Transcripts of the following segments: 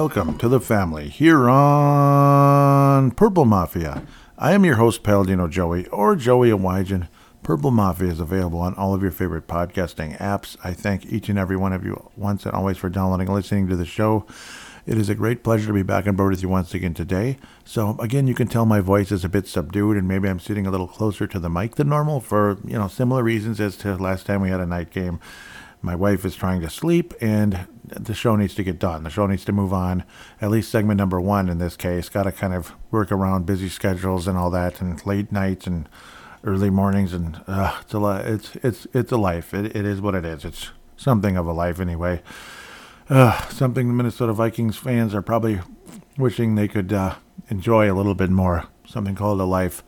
welcome to the family here on Purple Mafia. I am your host, Paladino Joey, or Joey Awajan. Purple Mafia is available on all of your favorite podcasting apps. I thank each and every one of you once and always for downloading and listening to the show. It is a great pleasure to be back on board with you once again today. So again, you can tell my voice is a bit subdued, and maybe I'm sitting a little closer to the mic than normal for you know similar reasons as to last time we had a night game. My wife is trying to sleep, and the show needs to get done. The show needs to move on. At least segment number one in this case. Got to kind of work around busy schedules and all that, and late nights and early mornings, and uh, it's a it's it's it's a life. It, it is what it is. It's something of a life anyway. Uh, something the Minnesota Vikings fans are probably wishing they could uh, enjoy a little bit more. Something called a life.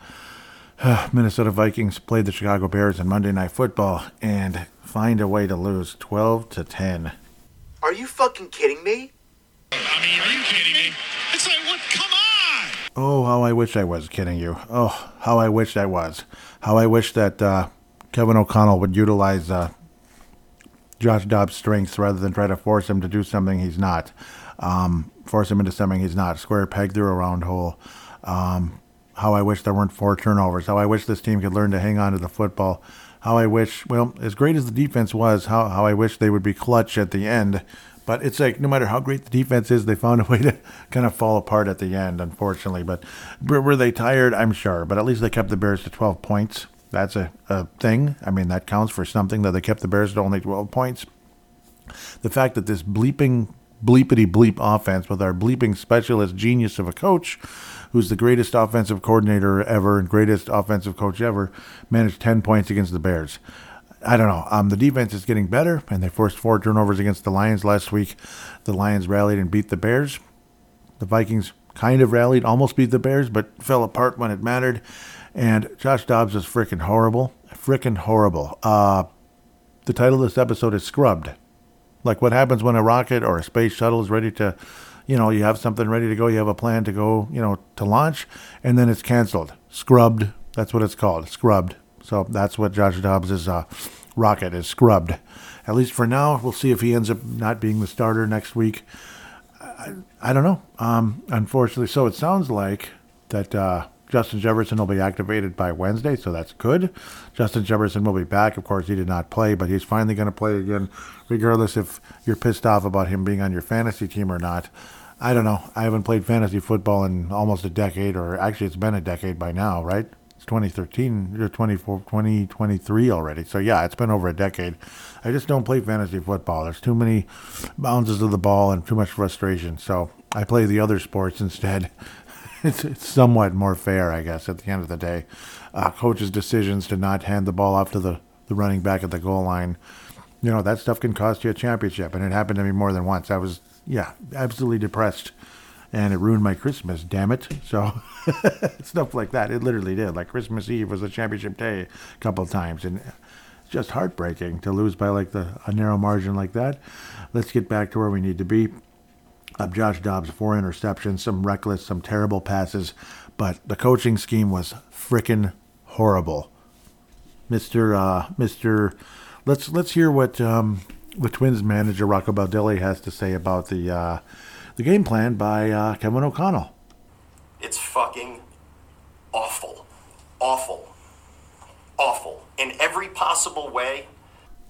Minnesota Vikings played the Chicago Bears in Monday Night Football and find a way to lose 12 to 10. Are you fucking kidding me? I mean, are you kidding me? It's like, what? Come on! Oh, how I wish I was kidding you. Oh, how I wish I was. How I wish that uh, Kevin O'Connell would utilize uh, Josh Dobbs' strengths rather than try to force him to do something he's not. Um, force him into something he's not. Square peg through a round hole. Um, how I wish there weren't four turnovers. How I wish this team could learn to hang on to the football. How I wish, well, as great as the defense was, how, how I wish they would be clutch at the end. But it's like no matter how great the defense is, they found a way to kind of fall apart at the end, unfortunately. But were they tired? I'm sure. But at least they kept the Bears to 12 points. That's a, a thing. I mean, that counts for something that they kept the Bears to only 12 points. The fact that this bleeping, bleepity bleep offense with our bleeping specialist genius of a coach, who's the greatest offensive coordinator ever and greatest offensive coach ever, managed 10 points against the Bears. I don't know. Um, the defense is getting better, and they forced four turnovers against the Lions last week. The Lions rallied and beat the Bears. The Vikings kind of rallied, almost beat the Bears, but fell apart when it mattered. And Josh Dobbs is freaking horrible. Freaking horrible. Uh, the title of this episode is Scrubbed. Like what happens when a rocket or a space shuttle is ready to, you know, you have something ready to go, you have a plan to go, you know, to launch, and then it's canceled. Scrubbed. That's what it's called. Scrubbed. So that's what Josh Dobbs' uh, rocket is scrubbed. At least for now. We'll see if he ends up not being the starter next week. I, I don't know. Um, unfortunately, so it sounds like that uh, Justin Jefferson will be activated by Wednesday, so that's good. Justin Jefferson will be back. Of course, he did not play, but he's finally going to play again, regardless if you're pissed off about him being on your fantasy team or not. I don't know. I haven't played fantasy football in almost a decade, or actually, it's been a decade by now, right? It's 2013, or 2023 already. So, yeah, it's been over a decade. I just don't play fantasy football. There's too many bounces of the ball and too much frustration. So, I play the other sports instead. It's, it's somewhat more fair, I guess, at the end of the day. Uh, coaches' decisions to not hand the ball off to the, the running back at the goal line, you know, that stuff can cost you a championship. And it happened to me more than once. I was, yeah, absolutely depressed. And it ruined my Christmas, damn it. So, stuff like that. It literally did. Like Christmas Eve was a championship day a couple times. And it's just heartbreaking to lose by like the a narrow margin like that. Let's get back to where we need to be. Uh, Josh Dobbs, four interceptions, some reckless, some terrible passes, but the coaching scheme was frickin' horrible. Mister, uh, Mister, let's let's hear what um, the Twins manager Rocco Baldelli has to say about the uh, the game plan by uh, Kevin O'Connell. It's fucking awful, awful, awful in every possible way.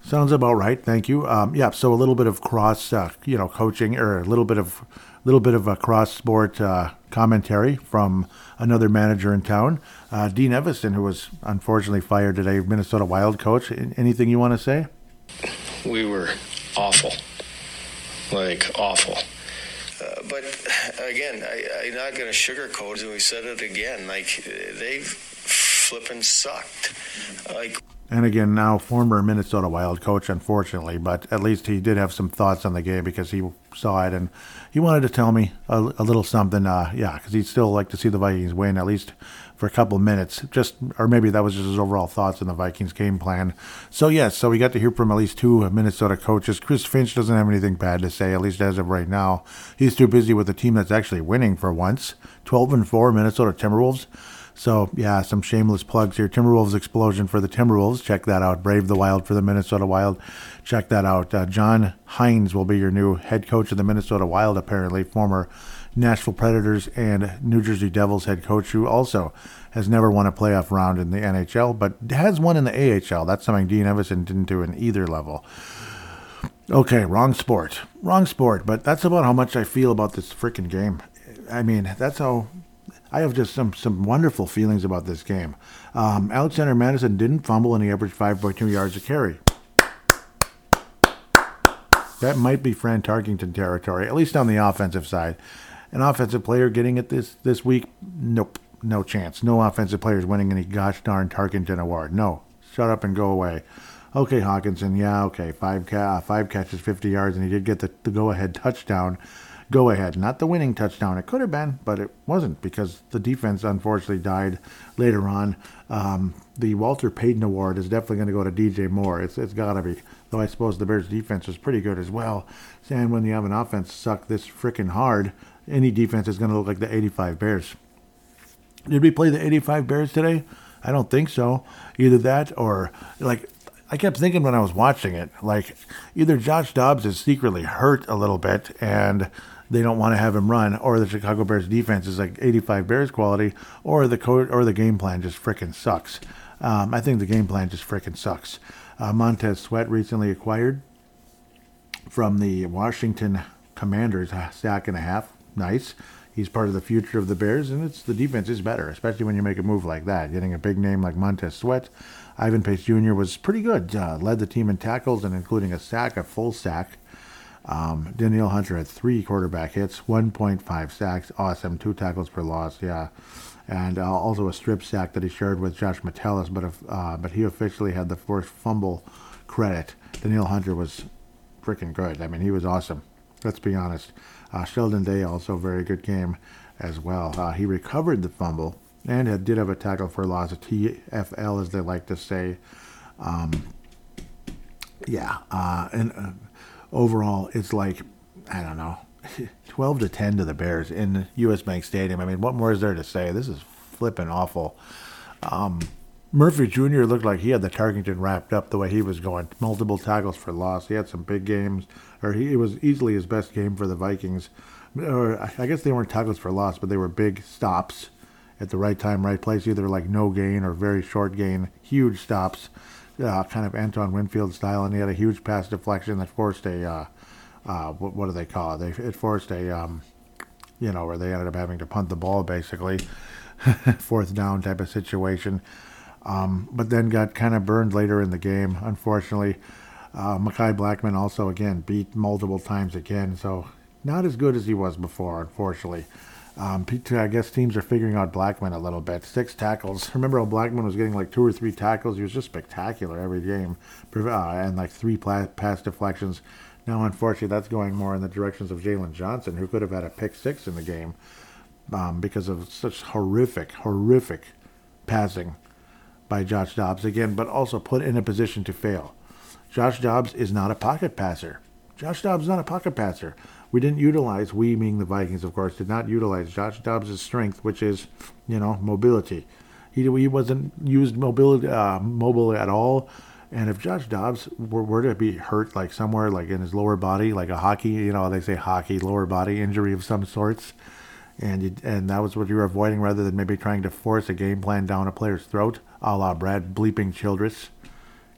Sounds about right. Thank you. Um, yeah. So a little bit of cross, uh, you know, coaching, or a little bit of, little bit of a cross sport uh, commentary from another manager in town, uh, Dean Evason, who was unfortunately fired today, Minnesota Wild coach. Anything you want to say? We were awful, like awful. Uh, but again, I, I'm not going to sugarcoat it. We said it again. Like they've flipping sucked. Like and again, now former Minnesota Wild coach, unfortunately, but at least he did have some thoughts on the game because he saw it and he wanted to tell me a, a little something. Uh, yeah, because he'd still like to see the Vikings win at least for a couple minutes, just or maybe that was just his overall thoughts on the Vikings game plan. So yes, so we got to hear from at least two Minnesota coaches. Chris Finch doesn't have anything bad to say, at least as of right now. He's too busy with a team that's actually winning for once. Twelve and four Minnesota Timberwolves. So, yeah, some shameless plugs here. Timberwolves explosion for the Timberwolves. Check that out. Brave the Wild for the Minnesota Wild. Check that out. Uh, John Hynes will be your new head coach of the Minnesota Wild, apparently, former Nashville Predators and New Jersey Devils head coach, who also has never won a playoff round in the NHL, but has won in the AHL. That's something Dean Evason didn't do in either level. Okay, wrong sport. Wrong sport, but that's about how much I feel about this freaking game. I mean, that's how I have just some some wonderful feelings about this game. Um, Alexander Mattison didn't fumble and he averaged 5.2 yards a carry. That might be Fran Tarkington territory, at least on the offensive side. An offensive player getting it this this week? Nope, no chance. No offensive players winning any gosh darn Tarkington award. No, shut up and go away. Okay, Hockenson. Yeah, okay. Five ca- five catches, 50 yards, and he did get the, the go ahead touchdown. Go ahead, not the winning touchdown. It could have been, but it wasn't because the defense unfortunately died later on. Um, the Walter Payton Award is definitely going to go to DJ Moore. It's it's got to be. Though I suppose the Bears' defense was pretty good as well. And when you have an offense suck this freaking hard, any defense is going to look like the 85 Bears. Did we play the 85 Bears today? I don't think so. Either that or like I kept thinking when I was watching it, like either Josh Dobbs is secretly hurt a little bit and they don't want to have him run, or the Chicago Bears defense is like 85 Bears quality, or the code or the game plan just freaking sucks. Um, I think the game plan just freaking sucks. Uh, Montez Sweat recently acquired from the Washington Commanders, a sack and a half. Nice. He's part of the future of the Bears, and it's the defense is better, especially when you make a move like that. Getting a big name like Montez Sweat, Ivan Pace Jr. was pretty good. Uh, led the team in tackles and including a sack, a full sack. Um, Danielle Hunter had three quarterback hits, 1.5 sacks, awesome. Two tackles per loss, yeah, and uh, also a strip sack that he shared with Josh Metellus, but if, uh, but he officially had the first fumble credit. Danielle Hunter was freaking good. I mean, he was awesome. Let's be honest. Uh, Sheldon Day also very good game as well. Uh, he recovered the fumble and had, did have a tackle for loss, a TFL as they like to say. Um, yeah, uh, and uh, overall, it's like I don't know, twelve to ten to the Bears in U.S. Bank Stadium. I mean, what more is there to say? This is flipping awful. Um, Murphy Jr. looked like he had the Tarkington wrapped up the way he was going. Multiple tackles for loss. He had some big games, or he it was easily his best game for the Vikings. Or I guess they weren't tackles for loss, but they were big stops at the right time, right place, either like no gain or very short gain, huge stops, uh, kind of Antoine Winfield style, and he had a huge pass deflection that forced a, uh, uh, what, what, do they call it? They, it forced a, um, you know, where they ended up having to punt the ball basically, fourth down type of situation. Um, but then got kind of burned later in the game, unfortunately. Uh, Mekhi Blackmon also again beat multiple times again, so not as good as he was before, unfortunately. Um, I guess teams are figuring out Blackmon a little bit. Six tackles. Remember how Blackmon was getting like two or three tackles? He was just spectacular every game, uh, and like three pass deflections. Now, unfortunately, that's going more in the directions of Jaylon Johnson, who could have had a pick six in the game um, because of such horrific, horrific passing by Josh Dobbs again, but also put in a position to fail. Josh Dobbs is not a pocket passer. Josh Dobbs is not a pocket passer we didn't utilize, we meaning the Vikings, of course, did not utilize Josh Dobbs' strength, which is, you know, mobility. He, he wasn't used mobility, uh, mobile at all. And if Josh Dobbs were, were to be hurt, like somewhere, like in his lower body, like a hockey, you know, they say hockey, lower body injury of some sorts, and you, and that was what you were avoiding rather than maybe trying to force a game plan down a player's throat, a la Brad Bleeping Childress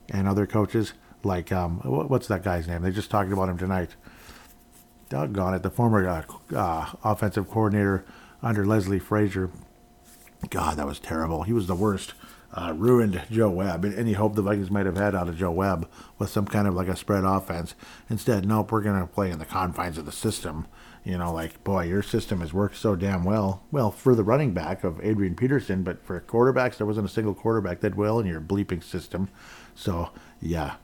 and other coaches. Like, um, what's that guy's name? They just talked about him tonight doggone it, the former uh, uh, offensive coordinator under Leslie Frazier. God, that was terrible. He was the worst. Uh, ruined Joe Webb. Any hope the Vikings might have had out of Joe Webb with some kind of like a spread offense. Instead, nope, we're going to play in the confines of the system. You know, like, boy, your system has worked so damn well. Well, for the running back of Adrian Peterson, but for quarterbacks, there wasn't a single quarterback that well in your bleeping system. So, yeah,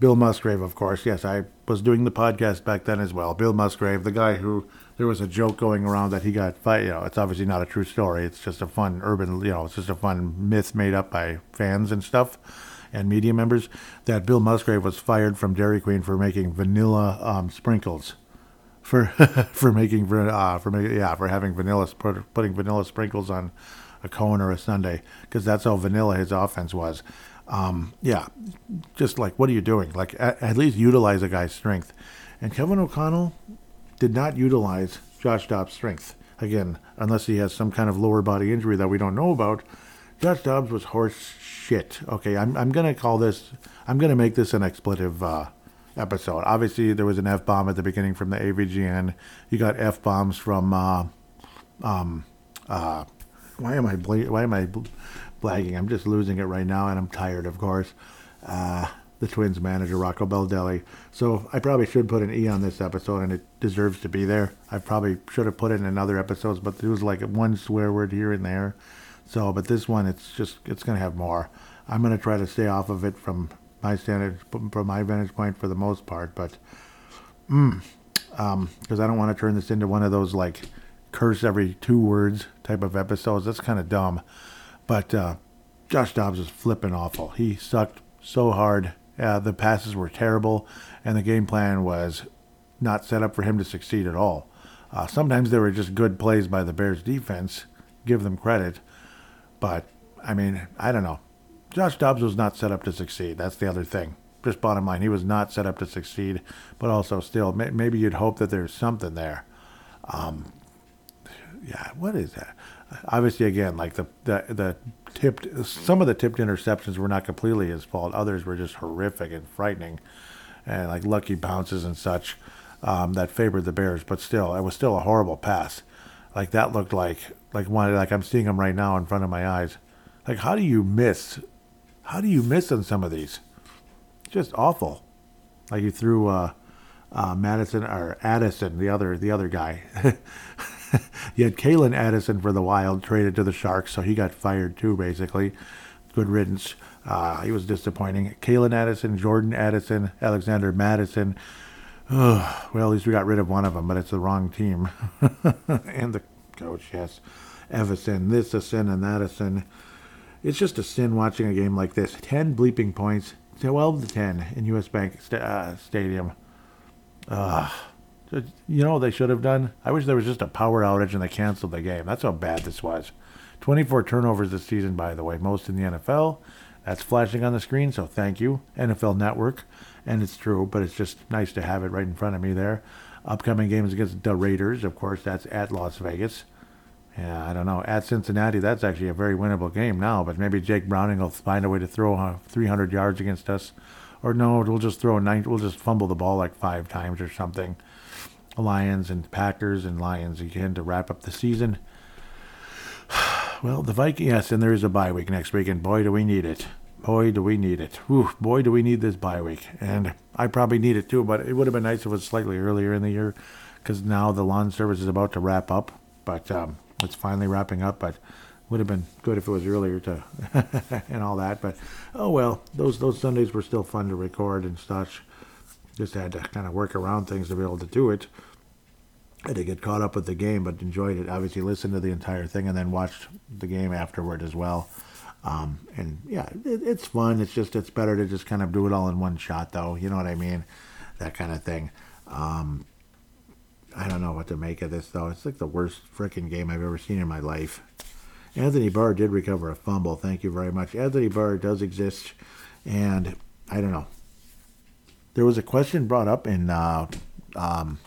Bill Musgrave, of course. Yes, I was doing the podcast back then as well. Bill Musgrave, the guy who there was a joke going around that he got fired. You know, it's obviously not a true story. It's just a fun urban, you know, it's just a fun myth made up by fans and stuff and media members that Bill Musgrave was fired from Dairy Queen for making vanilla um, sprinkles for for making uh, for making yeah for having vanilla put, putting vanilla sprinkles on a cone or a sundae because that's how vanilla his offense was. Um, yeah, just like what are you doing? Like at, at least utilize a guy's strength. And Kevin O'Connell did not utilize Josh Dobbs' strength again, unless he has some kind of lower body injury that we don't know about. Josh Dobbs was horse shit. Okay, I'm I'm gonna call this. I'm gonna make this an expletive. Uh, episode. Obviously, there was an F bomb at the beginning from the AVGN. You got F bombs from, uh, um, uh, why am I bla- why am I blagging? I'm just losing it right now, and I'm tired, of course. Uh, the Twins manager Rocco Baldelli. So I probably should put an E on this episode, and it deserves to be there. I probably should have put it in other episodes, but there was like one swear word here and there. So, but this one, it's just it's gonna have more. I'm gonna try to stay off of it from my standard from my vantage point for the most part. But because um, I don't want to turn this into one of those like curse every two words type of episodes. That's kind of dumb. But uh, Josh Dobbs was flipping awful. He sucked so hard. Uh, the passes were terrible, and the game plan was not set up for him to succeed at all. Uh, sometimes they were just good plays by the Bears defense. Give them credit. But, I mean, I don't know. Josh Dobbs was not set up to succeed. That's the other thing. Just bottom line, he was not set up to succeed. But also, still, may, maybe you'd hope that there's something there. Um, yeah, what is that? Obviously, again, like the the the tipped, some of the tipped interceptions were not completely his fault. Others were just horrific and frightening, and like lucky bounces and such um, that favored the Bears. But still, it was still a horrible pass. Like that looked like like one like I'm seeing him right now in front of my eyes. Like how do you miss how do you miss on some of these? Just awful. Like you threw uh, uh, Mattison or Addison, the other the other guy. you had Calen Addison for the Wild traded to the Sharks, so he got fired too. Basically, good riddance. Uh, he was disappointing. Calen Addison, Jordan Addison, Alexander Mattison. well, at least we got rid of one of them, but it's the wrong team. and the coach, yes. Evason, this a sin and that a sin. It's just a sin watching a game like this. 10 bleeping points, 12 to 10 in US Bank st- uh, Stadium. Uh, you know what they should have done? I wish there was just a power outage and they canceled the game. That's how bad this was. 24 turnovers this season, by the way, most in the NFL. That's flashing on the screen, so thank you, NFL Network. And it's true, but it's just nice to have it right in front of me there. Upcoming games against the Raiders, of course, that's at Las Vegas. Yeah, I don't know. At Cincinnati, that's actually a very winnable game now, but maybe Jake Browning will find a way to throw uh, 300 yards against us. Or no, we'll just throw nine, we'll just fumble the ball like five times or something. Lions and Packers and Lions again to wrap up the season. Well, the Vikings, yes, and there is a bye week next week, and boy, do we need it. Boy, do we need it. Whew, boy, do we need this bye week. And I probably need it too, but it would have been nice if it was slightly earlier in the year because now the lawn service is about to wrap up. But um, it's finally wrapping up, but would have been good if it was earlier to and all that. But oh well, those those Sundays were still fun to record and such. Just had to kind of work around things to be able to do it. To get caught up with the game, but enjoyed it. Obviously, listened to the entire thing and then watched the game afterward as well. Um, and yeah, it, it's fun. It's just it's better to just kind of do it all in one shot, though. You know what I mean? That kind of thing. Um, I don't know what to make of this though. It's like the worst freaking game I've ever seen in my life. Anthony Barr did recover a fumble. Thank you very much. Anthony Barr does exist, and I don't know. There was a question brought up in. Uh, um,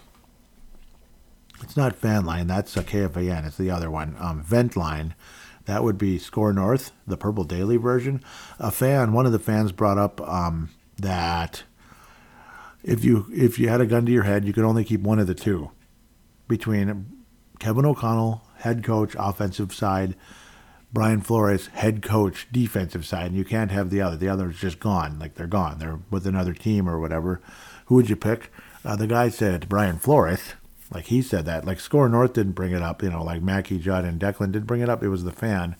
it's not Fan Line. That's a KFAN. It's the other one. Um, Vent Line. That would be Score North, the Purple Daily version. A fan, one of the fans brought up um, that if you if you had a gun to your head, you could only keep one of the two between Kevin O'Connell, head coach, offensive side, Brian Flores, head coach, defensive side, and you can't have the other. The other is just gone, like they're gone. They're with another team or whatever. Who would you pick? Uh, the guy said Brian Flores, like he said that. Like Score North didn't bring it up, you know, like Mackie Judd and Declan didn't bring it up. It was the fan.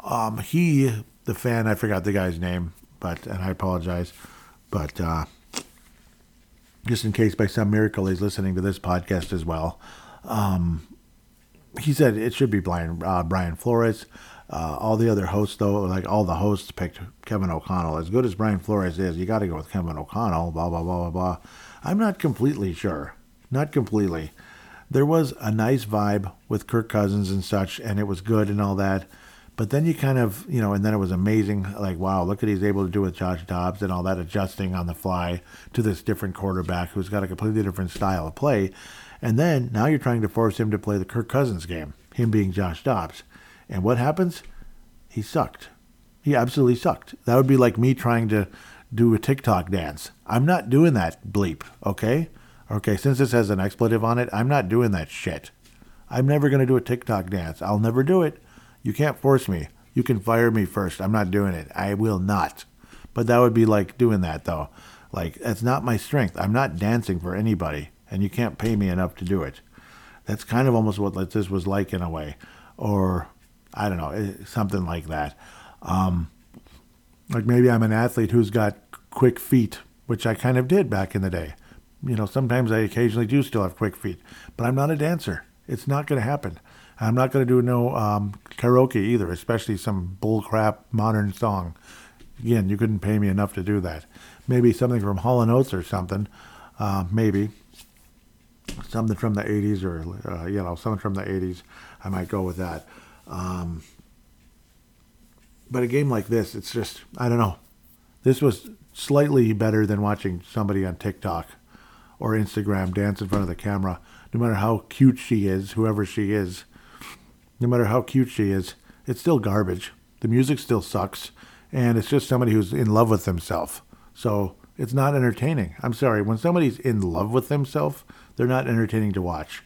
Um, he, the fan, I forgot the guy's name, but and I apologize, but. Uh, just in case by some miracle he's listening to this podcast as well. Um, he said it should be Brian, uh, Brian Flores. Uh, all the other hosts, though, like all the hosts picked Kevin O'Connell. As good as Brian Flores is, you got to go with Kevin O'Connell, blah, blah, blah, blah, blah. I'm not completely sure. not completely. There was a nice vibe with Kirk Cousins and such, and it was good and all that. But then you kind of, you know, and then it was amazing. Like, wow, look what he's able to do with Josh Dobbs and all that, adjusting on the fly to this different quarterback who's got a completely different style of play. And then now you're trying to force him to play the Kirk Cousins game, him being Josh Dobbs. And what happens? He sucked. He absolutely sucked. That would be like me trying to do a TikTok dance. I'm not doing that bleep, okay? Okay, since this has an expletive on it, I'm not doing that shit. I'm never going to do a TikTok dance. I'll never do it. You can't force me. You can fire me first. I'm not doing it. I will not. But that would be like doing that, though. Like, that's not my strength. I'm not dancing for anybody, and you can't pay me enough to do it. That's kind of almost what this was like in a way. Or, I don't know, eh, something like that. Um, like maybe I'm an athlete who's got quick feet, which I kind of did back in the day. You know, sometimes I occasionally do still have quick feet, but I'm not a dancer. It's not going to happen. I'm not going to do no um, karaoke either, especially some bullcrap modern song. Again, you couldn't pay me enough to do that. Maybe something from Hall Oates or something. Uh, maybe something from the 80s or uh, you know something from the 80s. I might go with that. Um, but a game like this, it's just I don't know. This was slightly better than watching somebody on TikTok or Instagram dance in front of the camera. No matter how cute she is, whoever she is, no matter how cute she is, it's still garbage. The music still sucks, and it's just somebody who's in love with themselves. So it's not entertaining. I'm sorry. When somebody's in love with themselves, they're not entertaining to watch.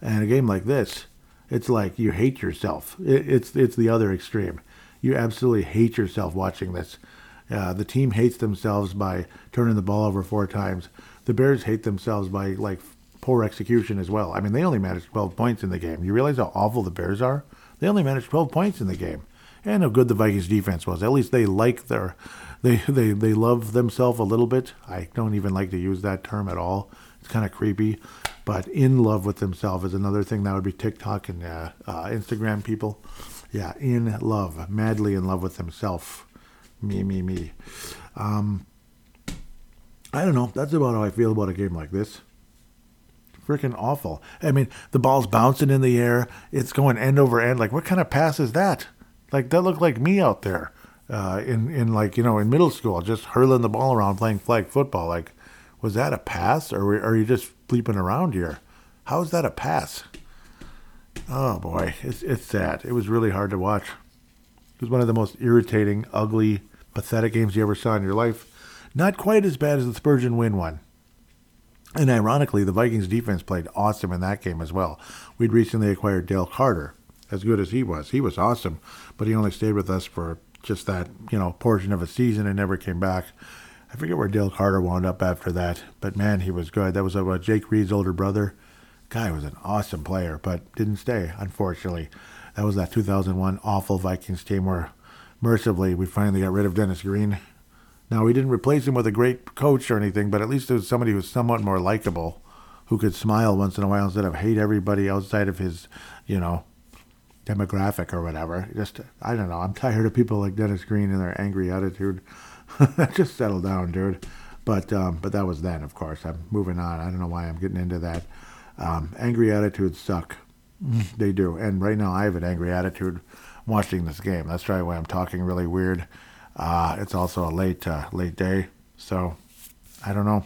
And a game like this, it's like you hate yourself. It's it's the other extreme. You absolutely hate yourself watching this. Uh, the team hates themselves by turning the ball over four times. The Bears hate themselves by like poor execution as well. I mean, they only managed 12 points in the game. You realize how awful the Bears are? They only managed 12 points in the game. And how good the Vikings defense was. At least they like their, they they they love themselves a little bit. I don't even like to use that term at all. It's kind of creepy. But in love with themselves is another thing that would be TikTok and uh, uh, Instagram people. Yeah, in love, madly in love with himself. Me, me, me. Um, I don't know. That's about how I feel about a game like this. Freaking awful. I mean, the ball's bouncing in the air. It's going end over end. Like, what kind of pass is that? Like, that looked like me out there uh, in, in, like, you know, in middle school, just hurling the ball around playing flag football. Like, was that a pass or are you just bleeping around here? How is that a pass? Oh boy, it's it's sad. It was really hard to watch. It was one of the most irritating, ugly, pathetic games you ever saw in your life. Not quite as bad as the Spergon Wynn one. And ironically, the Vikings defense played awesome in that game as well. We'd recently acquired Dale Carter, as good as he was. He was awesome, but he only stayed with us for just that, you know, portion of a season and never came back. I forget where Dale Carter wound up after that, but man, he was good. That was uh, Jake Reed's older brother. Guy was an awesome player, but didn't stay, unfortunately. That was that 2001 awful Vikings team where, mercifully, we finally got rid of Dennis Green. Now, we didn't replace him with a great coach or anything, but at least it was somebody who was somewhat more likable, who could smile once in a while instead of hate everybody outside of his, you know, demographic or whatever. Just, I don't know. I'm tired of people like Dennis Green and their angry attitude. Just settle down, dude. But um, but that was then, of course. I'm moving on. I don't know why I'm getting into that. Um, angry attitudes suck. They do. And right now I have an angry attitude watching this game. That's probably why I'm talking really weird. Uh, it's also a late uh, late day, so I don't know.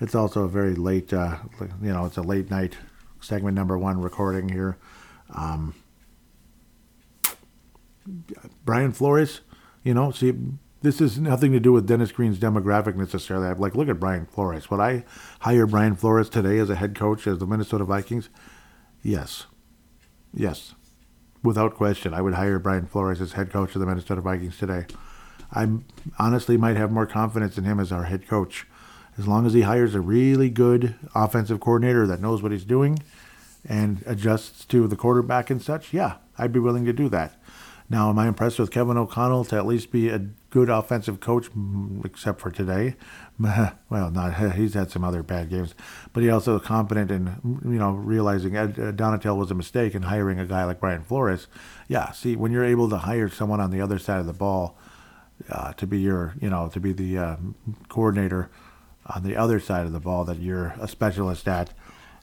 It's also a very late, uh, you know, it's a late night segment number one recording here. Um, Brian Flores, you know, see, this is nothing to do with Dennis Green's demographic necessarily. I'm like, look at Brian Flores. Would I hire Brian Flores today as a head coach as the Minnesota Vikings? Yes. Yes. Without question, I would hire Brian Flores as head coach of the Minnesota Vikings today. I honestly might have more confidence in him as our head coach. As long as he hires a really good offensive coordinator that knows what he's doing and adjusts to the quarterback and such, yeah, I'd be willing to do that. Now, am I impressed with Kevin O'Connell to at least be a good offensive coach, mm, except for today? Well, not he's had some other bad games, but he also competent in you know realizing Ed, uh, was a mistake and hiring a guy like Brian Flores. Yeah, see, when you're able to hire someone on the other side of the ball uh, to be your you know to be the uh, coordinator on the other side of the ball that you're a specialist at,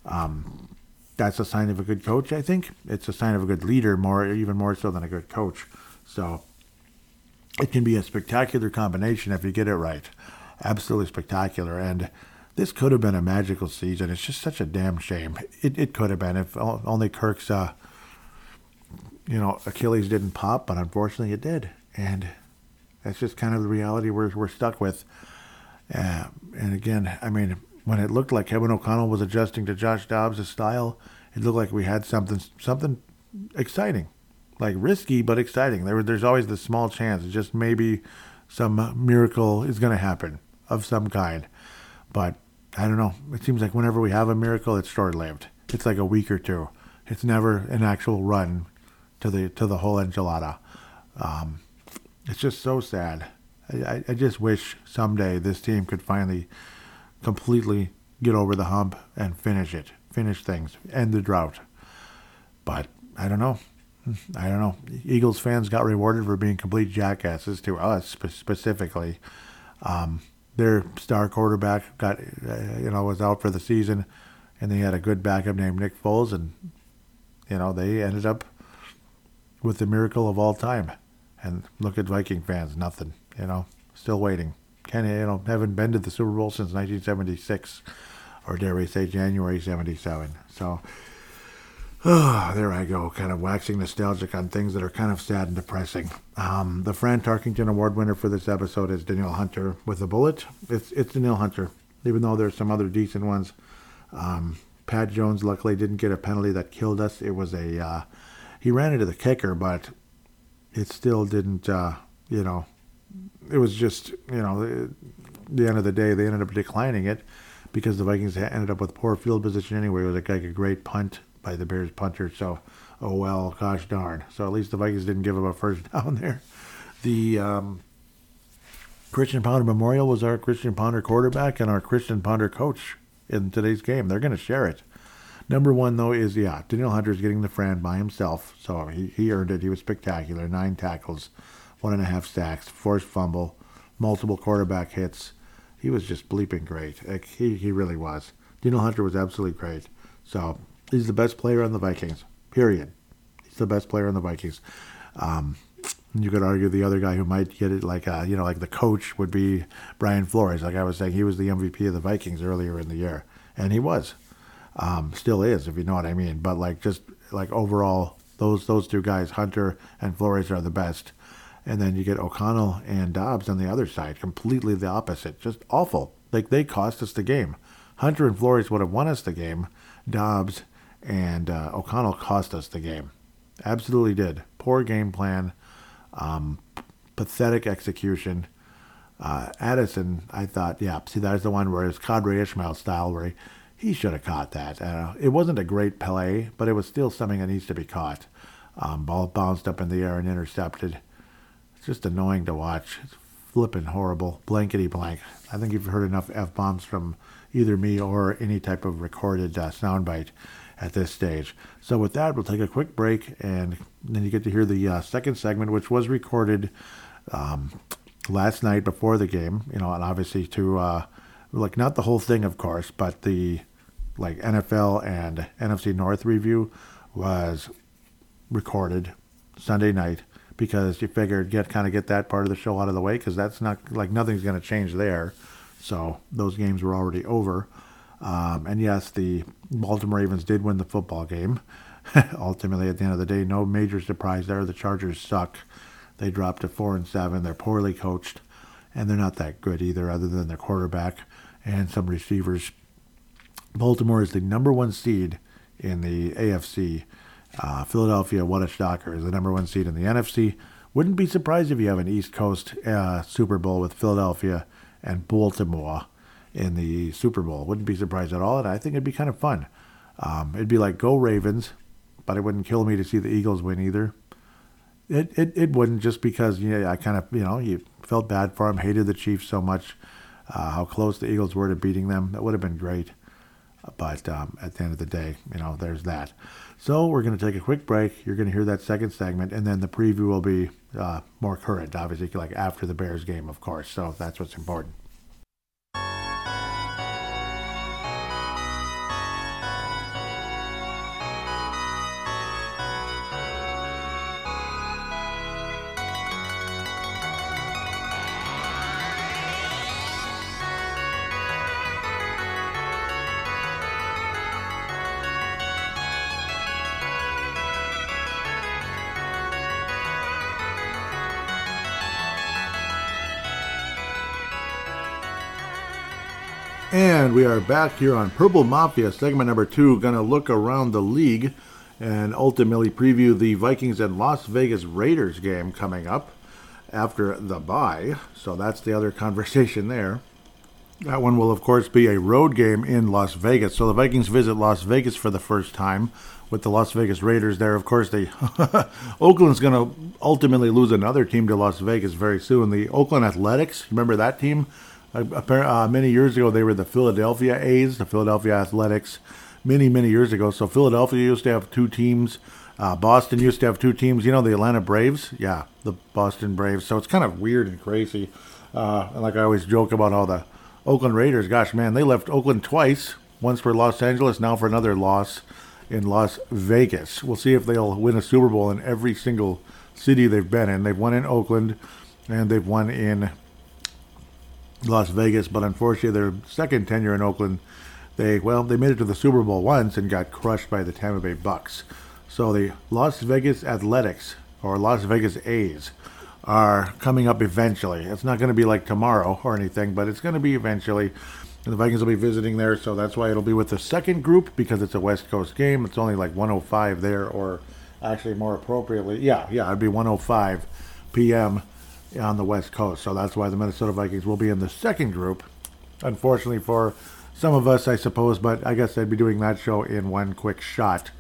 Um, that's a sign of a good coach, I think. It's a sign of a good leader, more even more so than a good coach. So it can be a spectacular combination if you get it right. Absolutely spectacular. And this could have been a magical season. It's just such a damn shame. It, it could have been if only Kirk's, uh, you know, Achilles didn't pop, but unfortunately it did. And that's just kind of the reality we're, we're stuck with. Uh, and again, I mean, when it looked like Kevin O'Connell was adjusting to Josh Dobbs' style, it looked like we had something something exciting, like risky but exciting. There, there's always the small chance, it's just maybe some miracle is going to happen of some kind. But I don't know. It seems like whenever we have a miracle, it's short lived. It's like a week or two. It's never an actual run to the to the whole enchilada. Um, it's just so sad. I, I just wish someday this team could finally completely get over the hump and finish it, finish things, end the drought. But I don't know. I don't know. Eagles fans got rewarded for being complete jackasses to us specifically. Um, their star quarterback got, uh, you know, was out for the season, and they had a good backup named Nick Foles, and you know they ended up with the miracle of all time. And look at Viking fans, nothing. You know, still waiting. Can you know haven't been to the Super Bowl since 1976, or dare we say January '77. So. Oh, there I go, kind of waxing nostalgic on things that are kind of sad and depressing. Um, the Fran Tarkington Award winner for this episode is Danielle Hunter with a bullet. It's it's Danielle Hunter, even though there's some other decent ones. Um, Pat Jones luckily didn't get a penalty that killed us. It was a uh, he ran into the kicker, but it still didn't. Uh, you know, it was just you know the end of the day they ended up declining it because the Vikings ended up with poor field position anyway. It was like a great punt by the Bears punter. So, oh well, gosh darn. So at least the Vikings didn't give him a first down there. The um, Christian Ponder Memorial was our Christian Ponder quarterback and our Christian Ponder coach in today's game. They're going to share it. Number one, though, is yeah, Danielle Hunter's getting the Fran by himself. So he, he earned it. He was spectacular. Nine tackles, one and a half sacks, forced fumble, multiple quarterback hits. He was just bleeping great. Like, he, he really was. Danielle Hunter was absolutely great. So He's the best player on the Vikings. Period. He's the best player on the Vikings. Um, you could argue the other guy who might get it, like uh, you know, like the coach would be Brian Flores. Like I was saying, he was the MVP of the Vikings earlier in the year, and he was, um, still is, if you know what I mean. But like just like overall, those those two guys, Hunter and Flores, are the best. And then you get O'Connell and Dobbs on the other side, completely the opposite. Just awful. Like they cost us the game. Hunter and Flores would have won us the game. Dobbs and uh, O'Connell cost us the game. Absolutely did. Poor game plan, um, pathetic execution. Uh, Addison, I thought, yeah, see, that's the one where it's Qadry Ismail style, where he, he should have caught that. Uh, it wasn't a great play, but it was still something that needs to be caught. Um, ball bounced up in the air and intercepted. It's just annoying to watch. It's flipping horrible, blankety blank. I think you've heard enough f bombs from either me or any type of recorded uh, soundbite at this stage. So with that, we'll take a quick break, and then you get to hear the uh, second segment, which was recorded um, last night before the game. You know, and obviously to uh, like not the whole thing, of course, but the like NFL and NFC North review was recorded Sunday night because you figured get kind of get that part of the show out of the way because that's not like nothing's going to change there. So those games were already over. Um, and yes, the Baltimore Ravens did win the football game. Ultimately, at the end of the day, no major surprise there. The Chargers suck. They dropped to four and seven. They're poorly coached, and they're not that good either, other than their quarterback and some receivers. Baltimore is the number one seed in the AFC. Uh, Philadelphia, what a shocker, is the number one seed in the NFC. Wouldn't be surprised if you have an East Coast uh, Super Bowl with Philadelphia and Baltimore in the Super Bowl. Wouldn't be surprised at all, and I think it'd be kind of fun. Um, it'd be like go Ravens, but it wouldn't kill me to see the Eagles win either. It it, it wouldn't just because you know, I kind of you know you felt bad for them, hated the Chiefs so much, uh, how close the Eagles were to beating them. That would have been great, but um, at the end of the day, you know, there's that. So we're going to take a quick break. You're going to hear that second segment, and then the preview will be uh, more current, obviously, like after the Bears game, of course. So that's what's important. Are back here on Purple Mafia, segment number two. Going to look around the league and ultimately preview the Vikings and Las Vegas Raiders game coming up after the bye. So that's the other conversation there. That one will, of course, be a road game in Las Vegas. So the Vikings visit Las Vegas for the first time with the Las Vegas Raiders there. Of course, they Oakland's going to ultimately lose another team to Las Vegas very soon. The Oakland Athletics, remember that team? Uh, many years ago, they were the Philadelphia A's, the Philadelphia Athletics. Many, many years ago. So Philadelphia used to have two teams. Uh, Boston used to have two teams. You know the Atlanta Braves? Yeah, the Boston Braves. So it's kind of weird and crazy. Uh, and like I always joke about all the Oakland Raiders. Gosh, man, they left Oakland twice. Once for Los Angeles, now for another loss in Las Vegas. We'll see if they'll win a Super Bowl in every single city they've been in. They've won in Oakland, and they've won in Las Vegas, but unfortunately, their second tenure in Oakland, they well, they made it to the Super Bowl once and got crushed by the Tampa Bay Bucks. So the Las Vegas Athletics or Las Vegas A's are coming up eventually. It's not going to be like tomorrow or anything, but it's going to be eventually. And the Vikings will be visiting there, so that's why it'll be with the second group because it's a West Coast game. It's only like 105 there, or actually more appropriately, yeah, yeah, it'd be 105 p.m. on the West Coast. So that's why the Minnesota Vikings will be in the second group. Unfortunately for some of us, I suppose, but I guess I'd be doing that show in one quick shot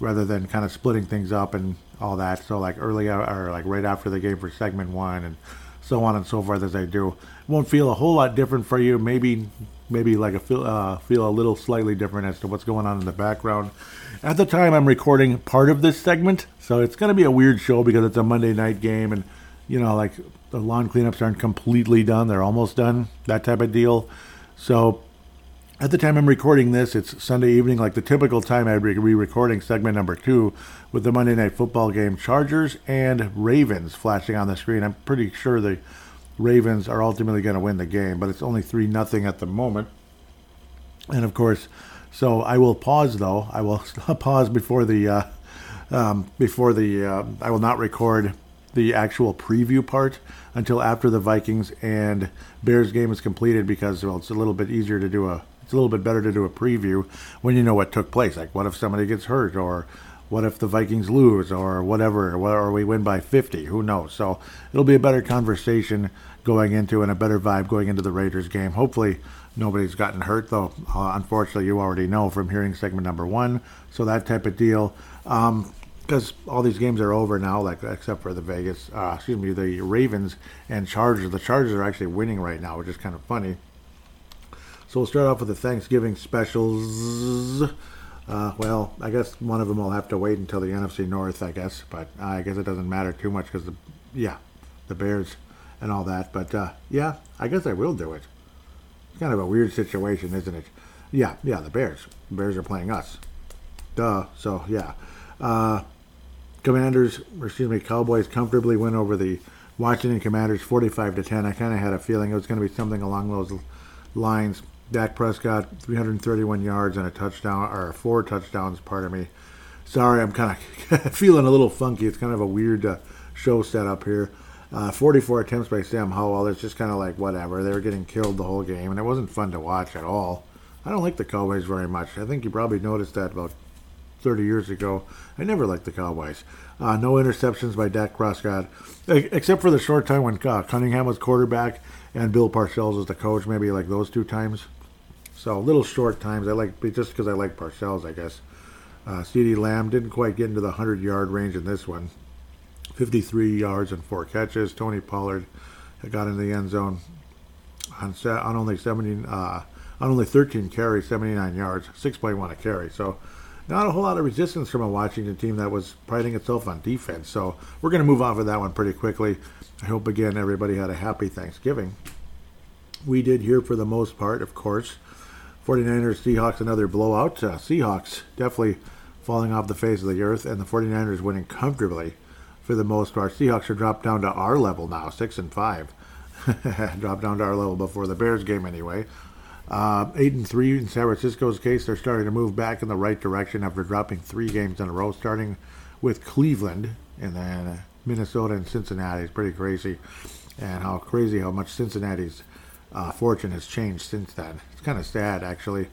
rather than kind of splitting things up and all that. So like early or like right after the game for segment one and so on and so forth as I do. Won't feel a whole lot different for you. Maybe maybe like a feel uh, feel a little slightly different as to what's going on in the background. At the time, I'm recording part of this segment, so it's going to be a weird show because it's a Monday night game and you know like the lawn cleanups aren't completely done; they're almost done. That type of deal. So at the time I'm recording this, it's Sunday evening, like the typical time I'd be re-recording segment number two with the Monday Night Football game, Chargers and Ravens flashing on the screen. I'm pretty sure the Ravens are ultimately going to win the game, but it's only three nothing at the moment. And of course, so I will pause though. I will pause before the uh, um, before the uh, I will not record the actual preview part until after the Vikings and Bears game is completed because well, it's a little bit easier to do a it's a little bit better to do a preview when you know what took place. Like what if somebody gets hurt or what if the Vikings lose or whatever, or we win by 50? Who knows? So it'll be a better conversation going into and a better vibe going into the Raiders game. Hopefully, nobody's gotten hurt, though. Uh, unfortunately, you already know from hearing segment number one. So that type of deal. Because all these games are over now, like except for the Vegas, uh, excuse me, the Ravens and Chargers. The Chargers are actually winning right now, which is kind of funny. So we'll start off with the Thanksgiving specials. Uh, well, I guess one of them will have to wait until the NFC North, I guess. But uh, I guess it doesn't matter too much because, the yeah, the Bears and all that. But uh, yeah, I guess I will do it. It's kind of a weird situation, isn't it? Yeah, yeah, the Bears. The Bears are playing us. Duh. So yeah, uh, Commanders, excuse me, Cowboys comfortably win over the Washington Commanders, forty-five to ten. I kind of had a feeling it was going to be something along those lines. Dak Prescott, 331 yards and a touchdown, or four touchdowns, pardon me. Sorry, I'm kind of feeling a little funky. It's kind of a weird uh, show setup here. Uh, 44 attempts by Sam Howell. It's just kind of like whatever. They were getting killed the whole game, and it wasn't fun to watch at all. I don't like the Cowboys very much. I think you probably noticed that about 30 years ago. I never liked the Cowboys. Uh, no interceptions by Dak Prescott, except for the short time when uh, Cunningham was quarterback and Bill Parcells was the coach, maybe like those two times. So little short times. I like just because I like Parcells, I guess. Uh, CeeDee Lamb didn't quite get into the 100 yard range in this one. 53 yards and four catches. Tony Pollard got in the end zone on, on only 17, uh, on only 13 carries, 79 yards, 6.1 a carry. So not a whole lot of resistance from a Washington team that was priding itself on defense. So we're going to move on for that one pretty quickly. I hope again everybody had a happy Thanksgiving. We did here for the most part, of course. 49ers, Seahawks, another blowout. Uh, Seahawks definitely falling off the face of the earth, and the 49ers winning comfortably for the most part. Seahawks are dropped down to our level now, six and five. dropped down to our level before the Bears game, anyway. Uh, eight and three in San Francisco's case, they're starting to move back in the right direction after dropping three games in a row, starting with Cleveland and then uh, Minnesota and Cincinnati. It's pretty crazy, and how crazy how much Cincinnati's uh, fortune has changed since then. It's kind of sad, actually.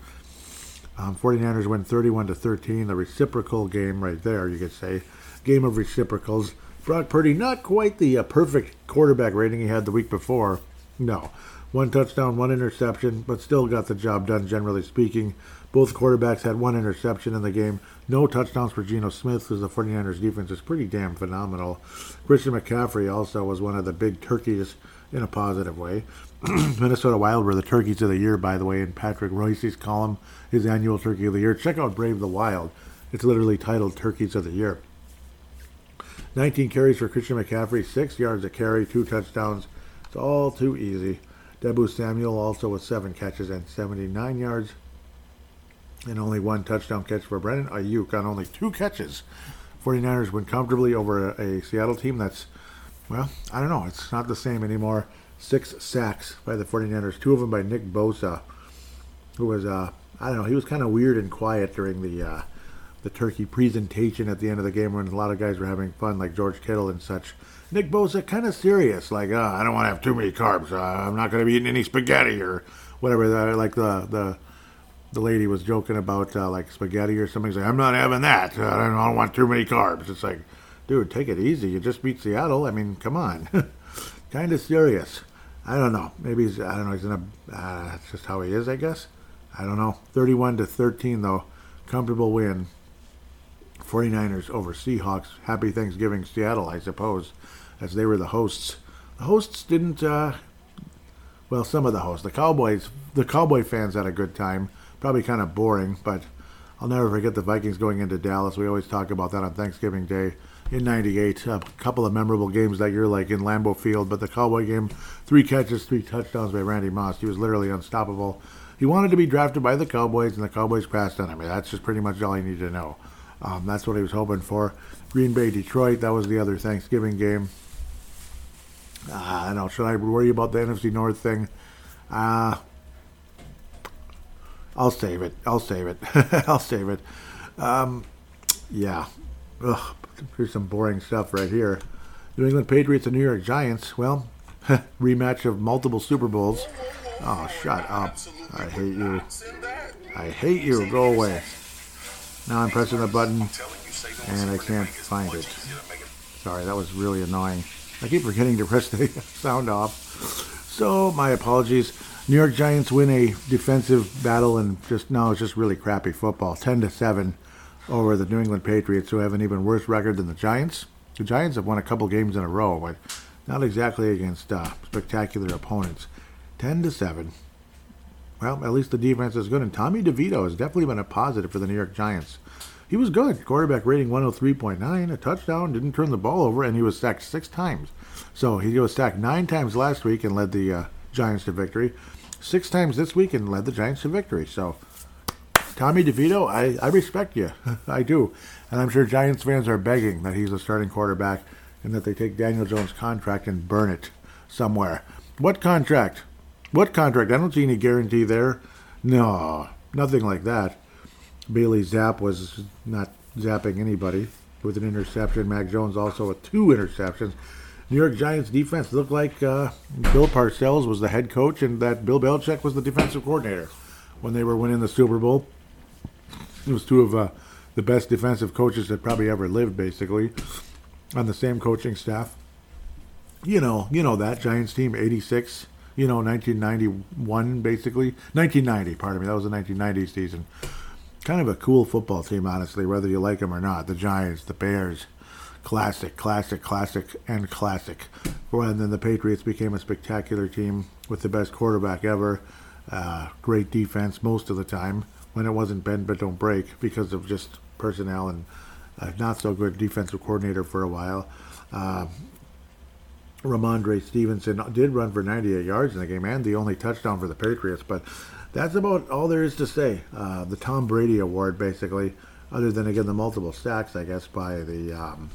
Um, 49ers win 31 to 13, the reciprocal game right there, you could say. Game of reciprocals. Brock Purdy, not quite the uh, perfect quarterback rating he had the week before. No. One touchdown, one interception, but still got the job done, generally speaking. Both quarterbacks had one interception in the game. No touchdowns for Geno Smith because the 49ers defense is pretty damn phenomenal. Christian McCaffrey also was one of the big turkeys in a positive way. Minnesota Wild were the turkeys of the year, by the way, in Patrick Royce's column, his annual turkey of the year. Check out Brave the Wild. It's literally titled Turkeys of the Year. 19 carries for Christian McCaffrey, 6 yards a carry, 2 touchdowns. It's all too easy. Deebo Samuel also with 7 catches and 79 yards. And only one touchdown catch for Brandon Aiyuk on only 2 catches. 49ers win comfortably over a, a Seattle team that's, well, I don't know. It's not the same anymore. Six sacks by the 49ers, two of them by Nick Bosa, who was, uh, I don't know, he was kind of weird and quiet during the uh, the turkey presentation at the end of the game when a lot of guys were having fun, like George Kittle and such. Nick Bosa kind of serious, like, uh, I don't want to have too many carbs. Uh, I'm not going to be eating any spaghetti or whatever. Like the the the lady was joking about uh, like spaghetti or something. She's like, I'm not having that. I don't, I don't want too many carbs. It's like, dude, take it easy. You just beat Seattle. I mean, come on. kind of serious. I don't know. Maybe he's, I don't know. He's in a, uh, that's just how he is, I guess. I don't know. 31 to 13, though. Comfortable win. 49ers over Seahawks. Happy Thanksgiving, Seattle, I suppose, as they were the hosts. The hosts didn't, uh, well, some of the hosts. The Cowboys, the Cowboy fans had a good time. Probably kind of boring, but I'll never forget the Vikings going into Dallas. We always talk about that on Thanksgiving Day in 98. A couple of memorable games that year, like in Lambeau Field, but the Cowboy game, three catches, three touchdowns by Randy Moss. He was literally unstoppable. He wanted to be drafted by the Cowboys, and the Cowboys passed on him. That's just pretty much all you need to know. Um, that's what he was hoping for. Green Bay, Detroit, that was the other Thanksgiving game. Uh, I don't know. Should I worry about the NFC North thing? Uh, I'll save it. I'll save it. I'll save it. Um, yeah. Ugh, here's some boring stuff right here. New England Patriots and New York Giants. Well, rematch of multiple Super Bowls. Oh, shut up. I hate you. I hate you. Go away. Now I'm pressing the button and I can't find it. Sorry, that was really annoying. I keep forgetting to press the sound off. So, my apologies. New York Giants win a defensive battle and just now it's just really crappy football. 10 to 7 over the New England Patriots who have an even worse record than the Giants. The Giants have won a couple games in a row, but not exactly against uh, spectacular opponents. 10 to 7. Well, at least the defense is good, and Tommy DeVito has definitely been a positive for the New York Giants. He was good. Quarterback rating 103.9, a touchdown, didn't turn the ball over, and he was sacked six times. So he was sacked nine times last week and led the uh, Giants to victory. Six times this week and led the Giants to victory. So, Tommy DeVito, I, I respect you. I do. And I'm sure Giants fans are begging that he's a starting quarterback and that they take Daniel Jones' contract and burn it somewhere. What contract? What contract? I don't see any guarantee there. No, nothing like that. Bailey Zappe was not zapping anybody with an interception. Mac Jones also with two interceptions. New York Giants defense looked like uh, Bill Parcells was the head coach and that Bill Belichick was the defensive coordinator when they were winning the Super Bowl. It was two of uh, the best defensive coaches that probably ever lived, basically, on the same coaching staff. You know, you know that Giants team, '86. You know, 1991, basically 1990. Pardon me, that was the 1990 season. Kind of a cool football team, honestly, whether you like them or not. The Giants, the Bears, classic, classic, classic, and classic. And then the Patriots became a spectacular team with the best quarterback ever. Uh, great defense most of the time when it wasn't bend but don't break because of just personnel and uh, not so good defensive coordinator for a while. Uh, Rhamondre Stevenson did run for 98 yards in the game and the only touchdown for the Patriots, but that's about all there is to say. Uh, the Tom Brady Award, basically, other than again the multiple sacks, I guess, by the um,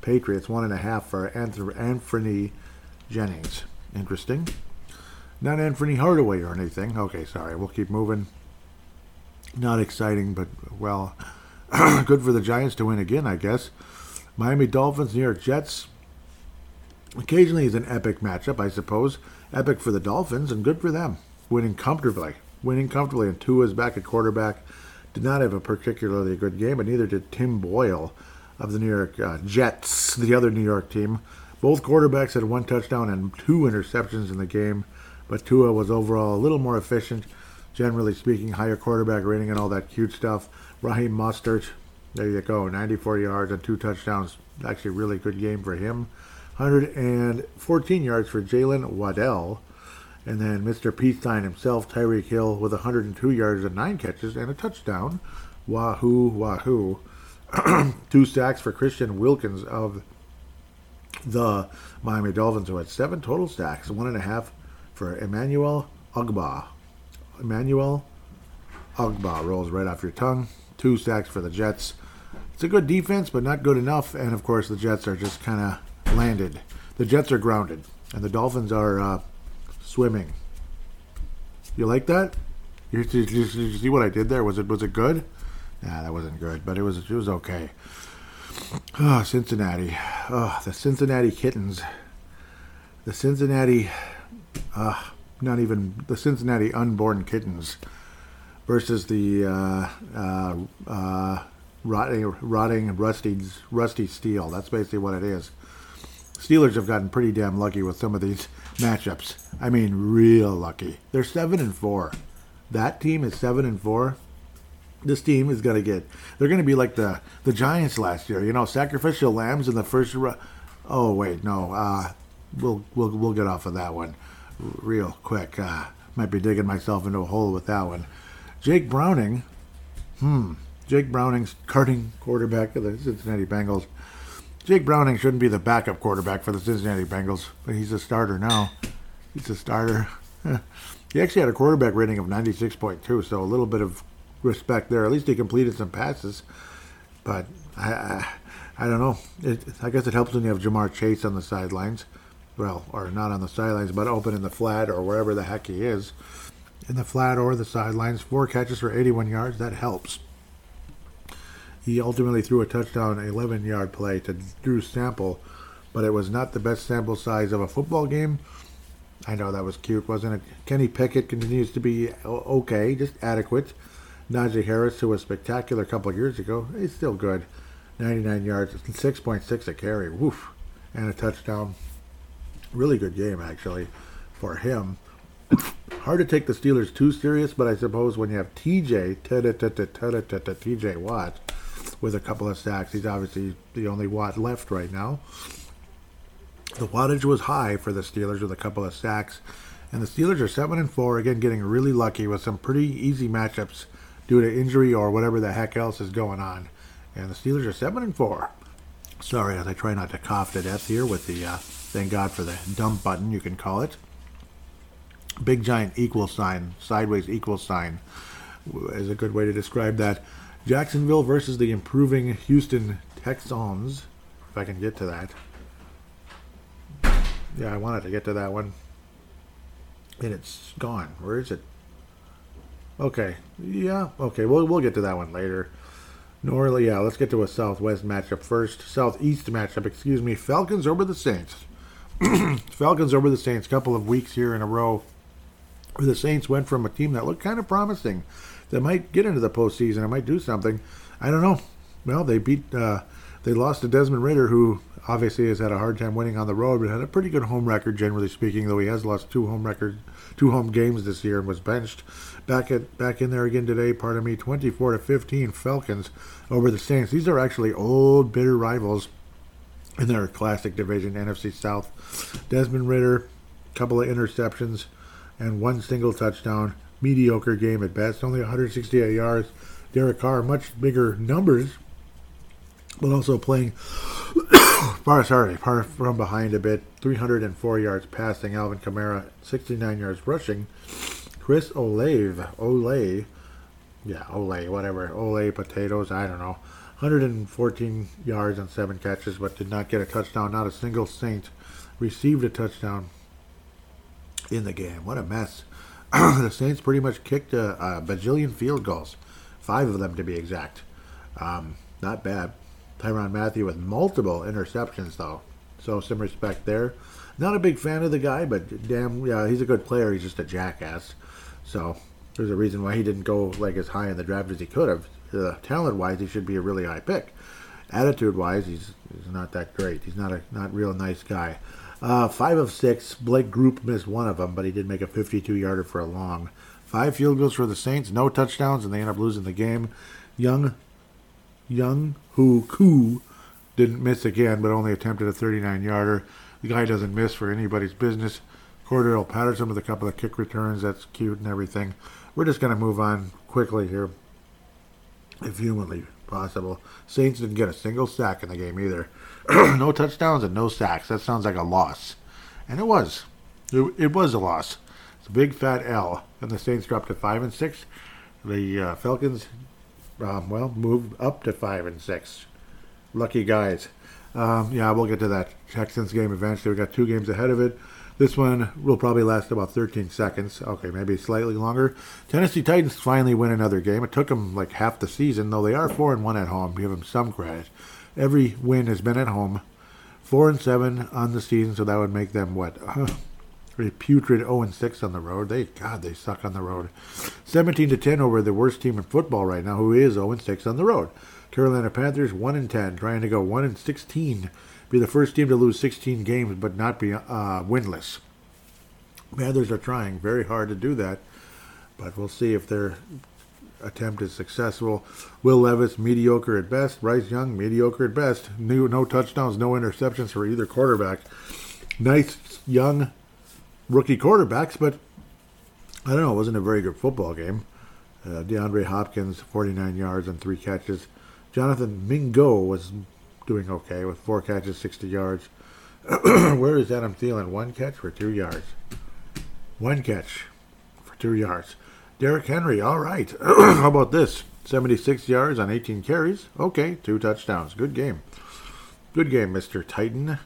Patriots, one and a half for Anfernee Jennings. Interesting. Not Anfernee Hardaway or anything. Okay, sorry. We'll keep moving. Not exciting, but well, good for the Giants to win again, I guess. Miami Dolphins, New York Jets. Occasionally is an epic matchup, I suppose. Epic for the Dolphins and good for them. Winning comfortably. Winning comfortably. And Tua is back at quarterback. Did not have a particularly good game, but neither did Tim Boyle of the New York uh, Jets, the other New York team. Both quarterbacks had one touchdown and two interceptions in the game, but Tua was overall a little more efficient, generally speaking, higher quarterback rating and all that cute stuff. Raheem Mostert, there you go, 94 yards and two touchdowns. Actually, really good game for him. 114 yards for Jaylen Waddle. And then Mr. Peastein himself, Tyreek Hill, with 102 yards and nine catches and a touchdown. Wahoo, wahoo. Two sacks for Christian Wilkins of the Miami Dolphins, who had seven total sacks, one and a half for Emmanuel Ogbah. Emmanuel Ogbah rolls right off your tongue. Two sacks for the Jets. It's a good defense, but not good enough. And of course, the Jets are just kind of landed. The Jets are grounded, and the Dolphins are uh, swimming. You like that? You, you, you see what I did there? Was it was it good? Nah, that wasn't good, but it was it was okay. Oh, Cincinnati. Oh, the Cincinnati Kittens. The Cincinnati, uh, not even the Cincinnati unborn kittens versus the uh, uh, uh, rotting, rotting, rusty, rusty steel. That's basically what it is. Steelers have gotten pretty damn lucky with some of these matchups. I mean, real lucky. They're seven and four. That team is seven and four this team is to get they're to be like the the giants last year you know sacrificial lambs in the first ru- oh wait no uh we'll we'll we'll get off of that one real quick uh might be digging myself into a hole with that one jake browning hmm jake browning's starting quarterback of the cincinnati bengals jake browning shouldn't be the backup quarterback for the cincinnati bengals but he's a starter now he's a starter he actually had a quarterback rating of 96.2 so a little bit of respect there. At least he completed some passes, but I, I, I don't know. It, I guess it helps when you have Ja'Marr Chase on the sidelines, well, or not on the sidelines, but open in the flat or wherever the heck he is, in the flat or the sidelines. Four catches for 81 yards. That helps. He ultimately threw a touchdown, 11-yard play to Drew Sample, but it was not the best sample size of a football game. I know that was cute, wasn't it? Kenny Pickett continues to be okay, just adequate. Najee Harris, who was spectacular a couple of years ago, is still good. 99 yards, 6.6 a carry, woof, and a touchdown. Really good game, actually, for him. Hard to take the Steelers too serious, but I suppose when you have TJ, TJ Watt, with a couple of sacks, he's obviously the only Watt left right now. The wattage was high for the Steelers with a couple of sacks, and the Steelers are seven and four again, getting really lucky with some pretty easy matchups due to injury or whatever the heck else is going on. And the Steelers are seven and four. Sorry, as I try not to cough to death here with the uh, thank God for the dump button, you can call it. Big giant equal sign, sideways equal sign is a good way to describe that. Jacksonville versus the improving Houston Texans. If I can get to that. Yeah, I wanted to get to that one. And it's gone. Where is it? Okay. Yeah. Okay. We'll we'll get to that one later. Norley. Yeah. Let's get to a Southwest matchup first. Southeast matchup. Excuse me. Falcons over the Saints. Falcons over the Saints. Couple of weeks here in a row. Where the Saints went from a team that looked kind of promising, that might get into the postseason, and might do something. I don't know. Well, they beat. Uh, they lost to Desmond Ridder, who obviously has had a hard time winning on the road, but had a pretty good home record generally speaking. Though he has lost two home record, two home games this year, and was benched. Back at back in there again today. Pardon me, 24 to 15 Falcons over the Saints. These are actually old bitter rivals in their classic division, NFC South. Desmond Ridder, couple of interceptions, and one single touchdown. Mediocre game at best, only 168 yards. Derek Carr, much bigger numbers, but also playing far sorry, far from behind a bit. 304 yards passing. Alvin Kamara, 69 yards rushing. Chris Olave, Olay, yeah, Olay, whatever, Olay potatoes, I don't know. 114 yards and seven catches, but did not get a touchdown. Not a single Saint received a touchdown in the game. What a mess. the Saints pretty much kicked a, a, bajillion field goals, five of them to be exact. Um, not bad. Tyrann Mathieu with multiple interceptions, though. So some respect there. Not a big fan of the guy, but damn, yeah, he's a good player. He's just a jackass. So there's a reason why he didn't go like as high in the draft as he could have. Uh, talent wise, he should be a really high pick. Attitude wise, he's, he's not that great. He's not a not real nice guy. Uh, five of six. Blake Grupe missed one of them, but he did make a 52 yarder for a long. Five field goals for the Saints, no touchdowns, and they end up losing the game. Young, Young Who Koo didn't miss again, but only attempted a 39 yarder. The guy doesn't miss for anybody's business. Cordarrelle Patterson with a couple of kick returns. That's cute and everything. We're just going to move on quickly here, if humanly possible. Saints didn't get a single sack in the game either. no touchdowns and no sacks. That sounds like a loss. And it was. It, it was a loss. It's a big fat L. And the Saints dropped to 5 and 6. The uh, Falcons, um, well, moved up to 5 and 6. Lucky guys. Um, yeah, we'll get to that Texans game eventually. We got two games ahead of it. This one will probably last about 13 seconds. Okay, maybe slightly longer. Tennessee Titans finally win another game. It took them like half the season, though they are four and one at home. Give them some credit. Every win has been at home. Four and seven on the season, so that would make them what? a putrid 0 and 6 on the road. They God, they suck on the road. 17 to 10 over the worst team in football right now, who is 0 and 6 on the road. Carolina Panthers 1 and 10, trying to go 1 and 16 be the first team to lose 16 games but not be uh, winless. Panthers are trying very hard to do that, but we'll see if their attempt is successful. Will Levis, mediocre at best. Bryce Young, mediocre at best. No, no touchdowns, no interceptions for either quarterback. Nice young rookie quarterbacks, but I don't know, it wasn't a very good football game. Uh, DeAndre Hopkins, 49 yards and three catches. Jonathan Mingo was doing okay with four catches, 60 yards. Where is Adam Thielen? One catch for two yards. One catch for two yards. Derrick Henry, all right. How about this? 76 yards on 18 carries. Okay, two touchdowns. Good game. Good game, Mr. Titan.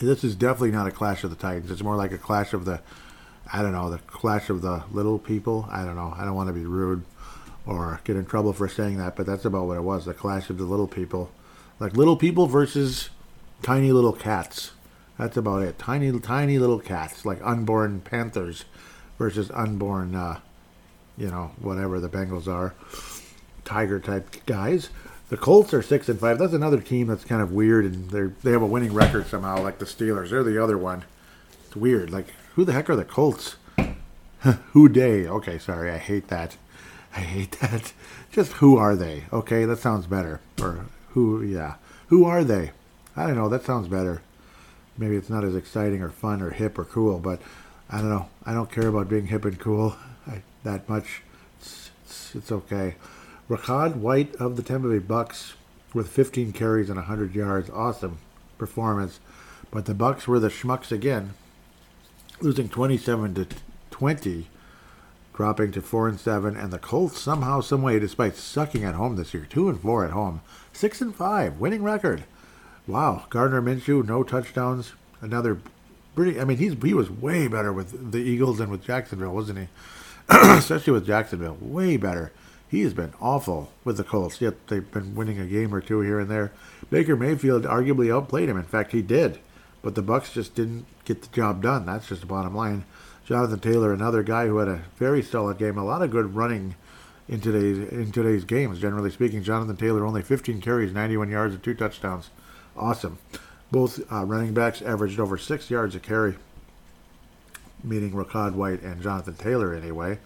This is definitely not a clash of the Titans. It's more like a clash of the, I don't know, the clash of the little people. I don't know. I don't want to be rude or get in trouble for saying that, but that's about what it was the clash of the little people like little people versus tiny little cats. That's about it. Tiny, tiny little cats, like unborn panthers versus unborn, uh, you know, whatever the Bengals are, tiger type guys. The Colts are six and five. That's another team that's kind of weird, and they they have a winning record somehow, like the Steelers. They're the other one. It's weird. Like who the heck are the Colts? who day? Okay, sorry, I hate that. I hate that. Just who are they? Okay, that sounds better. Or who, yeah. Who are they? I don't know. That sounds better. Maybe it's not as exciting or fun or hip or cool, but I don't know. I don't care about being hip and cool I, that much. It's, it's, it's okay. Rachaad White of the Tampa Bay Bucks with 15 carries and 100 yards. Awesome performance. But the Bucks were the schmucks again, losing 27 to 20, dropping to 4 and 7. And the Colts somehow, some way, despite sucking at home this year, 2 and 4 at home, Six and five, winning record. Wow, Gardner Minshew, no touchdowns. Another pretty. I mean, he's he was way better with the Eagles than with Jacksonville, wasn't he? Especially with Jacksonville, way better. He has been awful with the Colts. Yet they've been winning a game or two here and there. Baker Mayfield arguably outplayed him. In fact, he did. But the Bucks just didn't get the job done. That's just the bottom line. Jonathan Taylor, another guy who had a very solid game, a lot of good running in today's in today's games. Generally speaking, Jonathan Taylor only 15 carries, 91 yards, and two touchdowns. Awesome. Both uh, running backs averaged over six yards a carry, meaning Rachaad White and Jonathan Taylor anyway.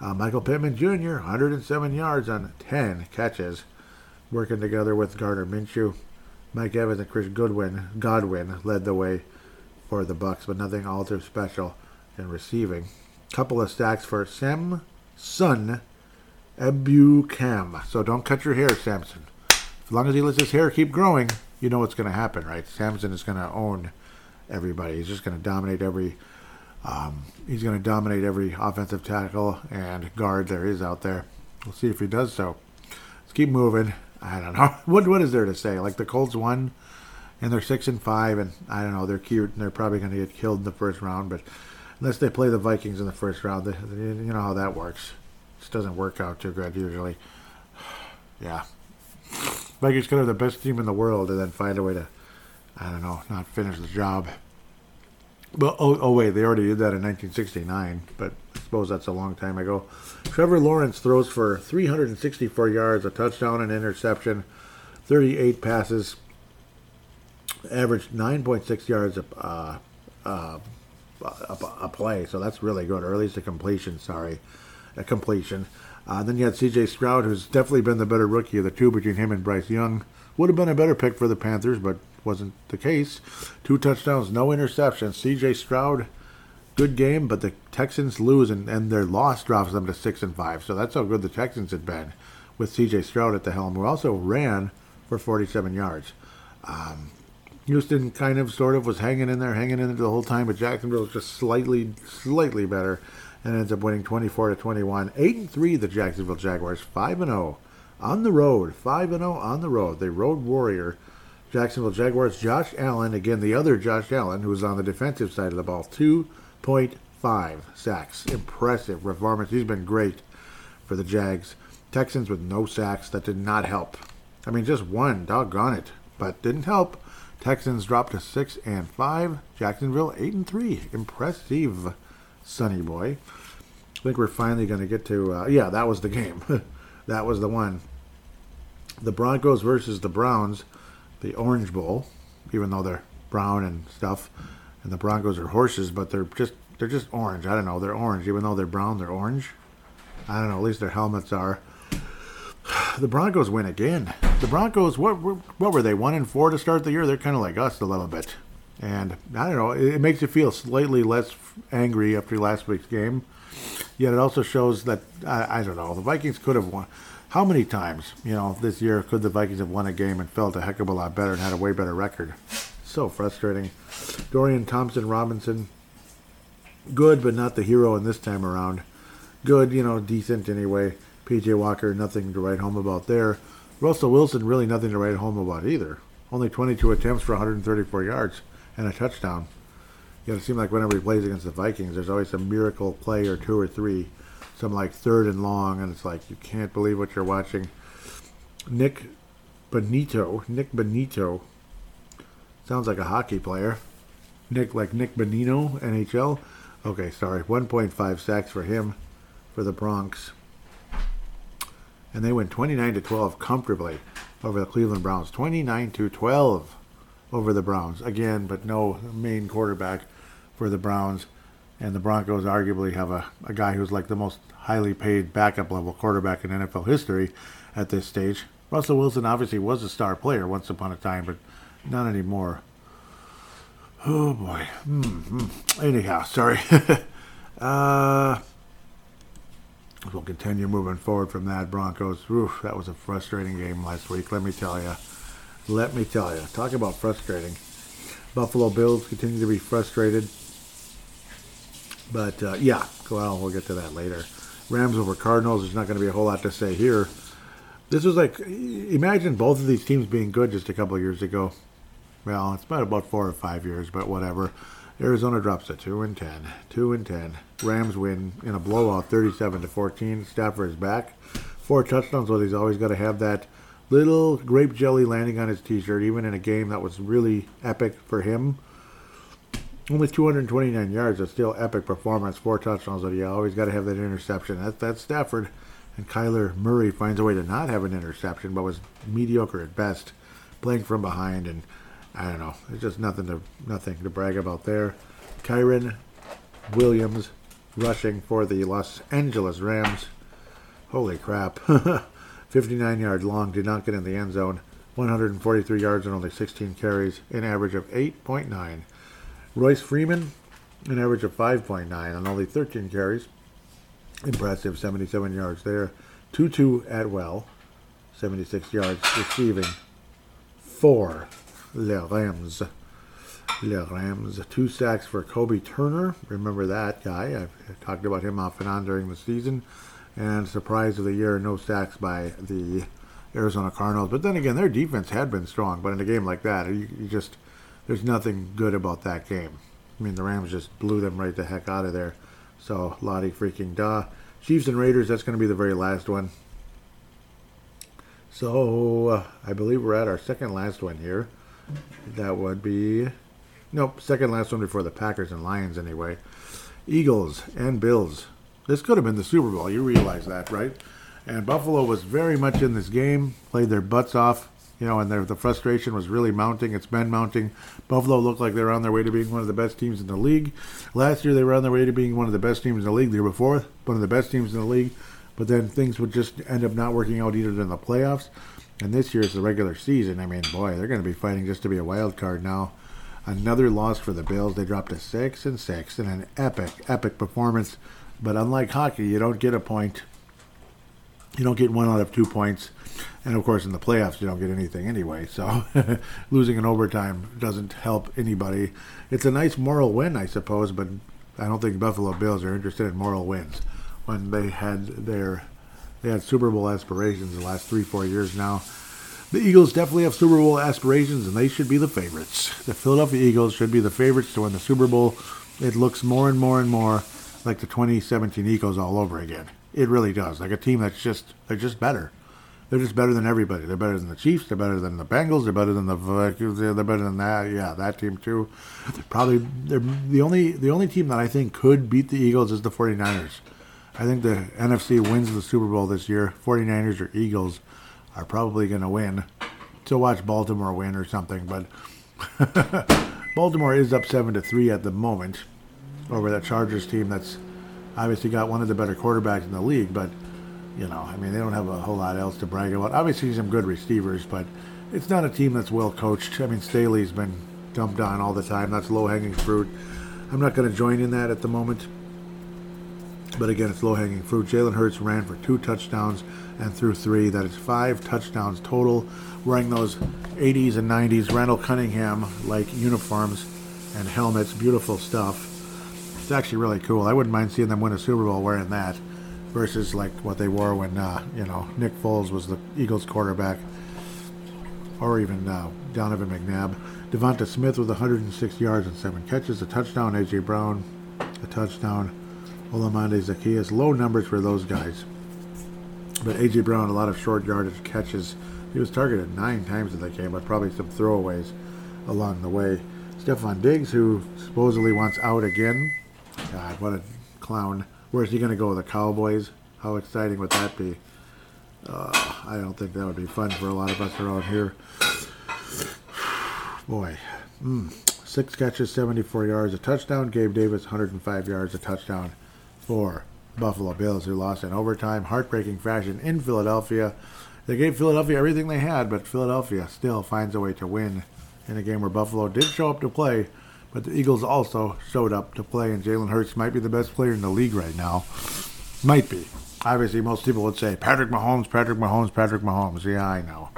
Uh, Michael Pittman Jr. 107 yards on 10 catches, working together with Gardner Minshew. Mike Evans and Chris Goodwin Godwin led the way for the Bucks, but nothing all too special in receiving. Couple of stacks for Sam Sun Ebukam. So don't cut your hair, Samson. As long as he lets his hair keep growing, you know what's going to happen, right? Samson is going to own everybody. He's just going to dominate every. Um, he's going to dominate every offensive tackle and guard there is out there. We'll see if he does so. Let's keep moving. I don't know what what is there to say. Like the Colts won, and they're six and five, and I don't know they're cute and they're probably going to get killed in the first round, but unless they play the Vikings in the first round, you know how that works. Just doesn't work out too good usually. Yeah. Vikings could have the best team in the world and then find a way to I don't know, not finish the job. But oh, oh wait, they already did that in 1969, but I suppose that's a long time ago. Trevor Lawrence throws for 364 yards, a touchdown, and interception, 38 passes, averaged 9.6 yards a, uh, uh, a, a play, so that's really good, or at least a completion. Sorry, a completion. Uh, then you had C.J. Stroud, who's definitely been the better rookie of the two between him and Bryce Young. Would have been a better pick for the Panthers, but wasn't the case. Two touchdowns, no interceptions. C.J. Stroud, good game, but the Texans lose, and, and their loss drops them to six and five. So that's how good the Texans had been with C.J. Stroud at the helm, who also ran for 47 yards. Um, Houston kind of, sort of, was hanging in there, hanging in there the whole time, but Jacksonville was just slightly, slightly better, and ends up winning 24 to 21. Eight and three, the Jacksonville Jaguars, five and 0 on the road, five and 0 on the road. They road warrior. Jacksonville Jaguars. Josh Allen, again the other Josh Allen, who was on the defensive side of the ball, 2.5 sacks. Impressive performance. He's been great for the Jags. Texans with no sacks. That did not help. I mean, just one, doggone it, but didn't help. Texans dropped to six and five. Jacksonville eight and three. Impressive, Sonny boy. I think we're finally going to get to. Uh, yeah, that was the game. that was the one. The Broncos versus the Browns, the Orange Bowl. Even though they're brown and stuff, and the Broncos are horses, but they're just they're just orange. I don't know. They're orange. Even though they're brown, they're orange. I don't know. At least their helmets are. The Broncos win again. The Broncos, what what were they? One and four to start the year. They're kind of like us a little bit, and I don't know. It, it makes you feel slightly less angry after last week's game. Yet it also shows that I, I don't know. The Vikings could have won. How many times, you know, this year could the Vikings have won a game and felt a heck of a lot better and had a way better record? So frustrating. Dorian Thompson Robinson, good but not the hero in this time around. Good, you know, decent anyway. PJ Walker, nothing to write home about there. Russell Wilson, really nothing to write home about either. Only 22 attempts for 134 yards and a touchdown. You know, it seems like whenever he plays against the Vikings, there's always a miracle play or two or three, some like third and long, and it's like you can't believe what you're watching. Nik Bonitto, Nik Bonitto, sounds like a hockey player. Nick, like Nick Bonino, NHL. Okay, sorry, 1.5 sacks for him, for the Bronx and they went 29 to 12 comfortably over the Cleveland Browns. 29 to 12 over the Browns again, but no main quarterback for the Browns. And the Broncos arguably have a, a guy who's like the most highly paid backup level quarterback in NFL history at this stage. Russell Wilson obviously was a star player once upon a time, but not anymore. Oh boy. Mm-hmm. Anyhow, sorry. uh, We'll continue moving forward from that. Broncos, oof, that was a frustrating game last week. Let me tell you. Let me tell you. Talk about frustrating. Buffalo Bills continue to be frustrated. But uh, yeah, well, we'll get to that later. Rams over Cardinals. There's not going to be a whole lot to say here. This was like, imagine both of these teams being good just a couple years ago. Well, it's been about four or five years, but whatever. Arizona drops to two and ten. Two and ten. Rams win in a blowout, thirty-seven to fourteen. Stafford is back, four touchdowns. But he's always got to have that little grape jelly landing on his T-shirt, even in a game that was really epic for him. Only 229 yards, a still epic performance. Four touchdowns, but you always got to have that interception. That's that's Stafford. And Kyler Murray finds a way to not have an interception, but was mediocre at best, playing from behind and I don't know. There's just nothing to nothing to brag about there. Kyren Williams rushing for the Los Angeles Rams. Holy crap. 59 yard long, did not get in the end zone. 143 yards and only 16 carries, an average of 8.9. Royce Freeman, an average of 5.9 on only 13 carries. Impressive, 77 yards there. Tutu Atwell, 76 yards receiving. Four Les Rams. Les Rams. Two sacks for Kobie Turner. Remember that guy. I've talked about him off and on during the season. And surprise of the year, no sacks by the Arizona Cardinals. But then again, their defense had been strong. But in a game like that, you, you just there's nothing good about that game. I mean, the Rams just blew them right the heck out of there. So, Lottie freaking da. Chiefs and Raiders, that's going to be the very last one. So, uh, I believe we're at our second last one here. That would be nope, second last one before the Packers and Lions anyway. Eagles and Bills. This could have been the Super Bowl. You realize that, right? And Buffalo was very much in this game, played their butts off, you know, and their, the frustration was really mounting. It's been mounting. Buffalo looked like they were on their way to being one of the best teams in the league. Last year, they were on their way to being one of the best teams in the league. The year before, one of the best teams in the league. But then things would just end up not working out either in the playoffs. And this year is the regular season. I mean, boy, they're going to be fighting just to be a wild card now. Another loss for the Bills. They dropped to six and six in an epic, epic performance. But unlike hockey, you don't get a point. You don't get one out of two points. And of course, in the playoffs, you don't get anything anyway. So losing in overtime doesn't help anybody. It's a nice moral win, I suppose, but I don't think Buffalo Bills are interested in moral wins when they had their they had Super Bowl aspirations the last three, four years now. The Eagles definitely have Super Bowl aspirations, and they should be the favorites. The Philadelphia Eagles should be the favorites to win the Super Bowl. It looks more and more and more like the 2017 Eagles all over again. It really does. Like a team that's just they're just better. They're just better than everybody. They're better than the Chiefs. They're better than the Bengals. They're better than the. They're better than that. Yeah, that team too. Probably they're the only the only team that I think could beat the Eagles is the 49ers. I think the NFC wins the Super Bowl this year. 49ers or Eagles are probably going to win. To watch Baltimore win or something, but Baltimore is up seven to three at the moment over that Chargers team that's obviously got one of the better quarterbacks in the league. But you know, I mean, they don't have a whole lot else to brag about. Obviously, some good receivers, but it's not a team that's well coached. I mean, Staley's been dumped on all the time. That's low hanging fruit. I'm not going to join in that at the moment. But again, it's low hanging fruit. Jalen Hurts ran for two touchdowns and threw three. That is five touchdowns total. Wearing those 80s and 90s Randall Cunningham like uniforms and helmets. Beautiful stuff. It's actually really cool. I wouldn't mind seeing them win a Super Bowl wearing that versus like what they wore when, uh, you know, Nick Foles was the Eagles quarterback or even uh, Donovan McNabb. Devonta Smith with 106 yards and seven catches, a touchdown. A.J. Brown, a touchdown. Olamide Zaccheaus. Low numbers for those guys. But A.J. Brown, a lot of short yardage catches. He was targeted nine times in the game, but probably some throwaways along the way. Stefon Diggs, who supposedly wants out again. God, what a clown. Where's he going to go? The Cowboys? How exciting would that be? Uh, I don't think that would be fun for a lot of us around here. Boy. Mm. Six catches, 74 yards, a touchdown. Gabe Davis, 105 yards, a touchdown for Buffalo Bills, who lost in overtime, heartbreaking fashion in Philadelphia. They gave Philadelphia everything they had, but Philadelphia still finds a way to win in a game where Buffalo did show up to play, but the Eagles also showed up to play, and Jalen Hurts might be the best player in the league right now. Might be. Obviously, most people would say Patrick Mahomes, Patrick Mahomes, Patrick Mahomes. Yeah, I know.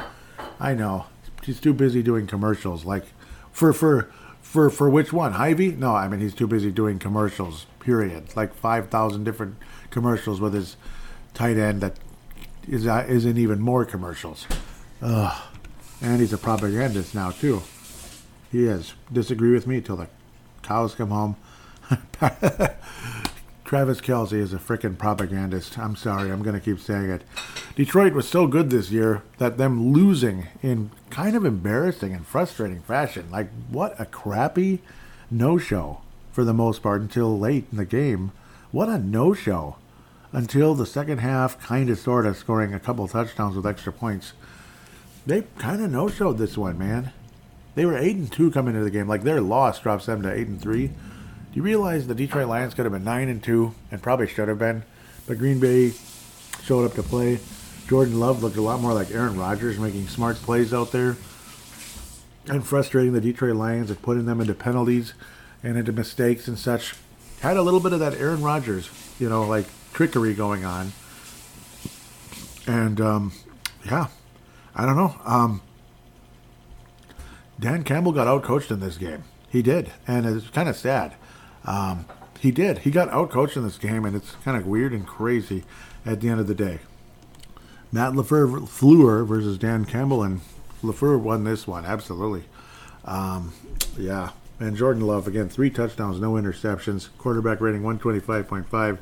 I know. He's too busy doing commercials. Like, for for for for which one? Hy-Vee? No, I mean he's too busy doing commercials. Period. Like five thousand different commercials with his tight end that is uh, is in even more commercials. Ugh. And he's a propagandist now too. He is. Disagree with me till the cows come home. Travis Kelce is a freaking propagandist. I'm sorry, I'm going to keep saying it. Detroit was so good this year that them losing in kind of embarrassing and frustrating fashion. Like, what a crappy no show for the most part until late in the game. What a no show until the second half, kind of sort of scoring a couple touchdowns with extra points. They kind of no showed this one, man. They were 8 and 2 coming into the game. Like, their loss drops them to 8 and 3. Do you realize the Detroit Lions could have been nine and two, and probably should have been, but Green Bay showed up to play. Jordan Love looked a lot more like Aaron Rodgers, making smart plays out there, and frustrating the Detroit Lions and putting them into penalties and into mistakes and such. Had a little bit of that Aaron Rodgers, you know, like trickery going on. And um, yeah, I don't know. Um, Dan Campbell got outcoached in this game. He did, and it's kind of sad. Um, he did. He got outcoached in this game, and it's kind of weird and crazy at the end of the day. Matt LaFleur Fleur versus Dan Campbell, and LaFleur won this one, absolutely. Um, yeah. And Jordan Love, again, three touchdowns, no interceptions, quarterback rating 125.5.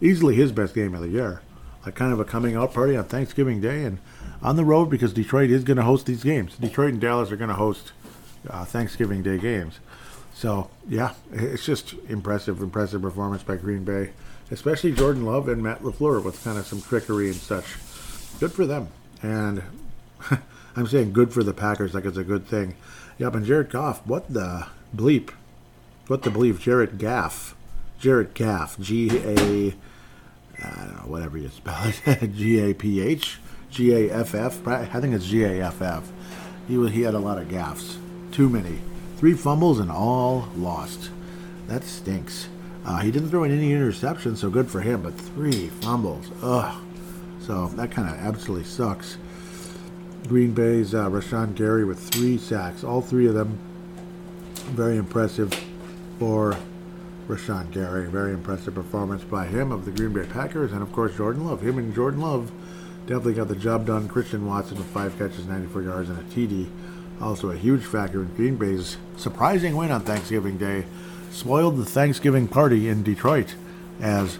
Easily his best game of the year. A kind of a coming out party on Thanksgiving Day and on the road because Detroit is going to host these games. Detroit and Dallas are going to host uh, Thanksgiving Day games. So yeah, it's just impressive, impressive performance by Green Bay, especially Jordan Love and Matt Lafleur with kind of some trickery and such. Good for them, and I'm saying good for the Packers, like it's a good thing. Yep, and Jared Goff, what the bleep? What the bleep? Jared Gaff, Jared Gaff, G A, know, whatever you spell it, G A P H, G A F F. I think it's G A F F. He he had a lot of gaffes, too many. Three fumbles and all lost. That stinks. Uh, he didn't throw in any interceptions, so good for him. But three fumbles, ugh. So that kind of absolutely sucks. Green Bay's uh, Rashan Gary with three sacks, all three of them. Very impressive for Rashan Gary. Very impressive performance by him of the Green Bay Packers, and of course Jordan Love. Him and Jordan Love definitely got the job done. Christian Watson with five catches, 94 yards, and a TD. Also a huge factor in Green Bay's surprising win on Thanksgiving Day. Spoiled the Thanksgiving party in Detroit as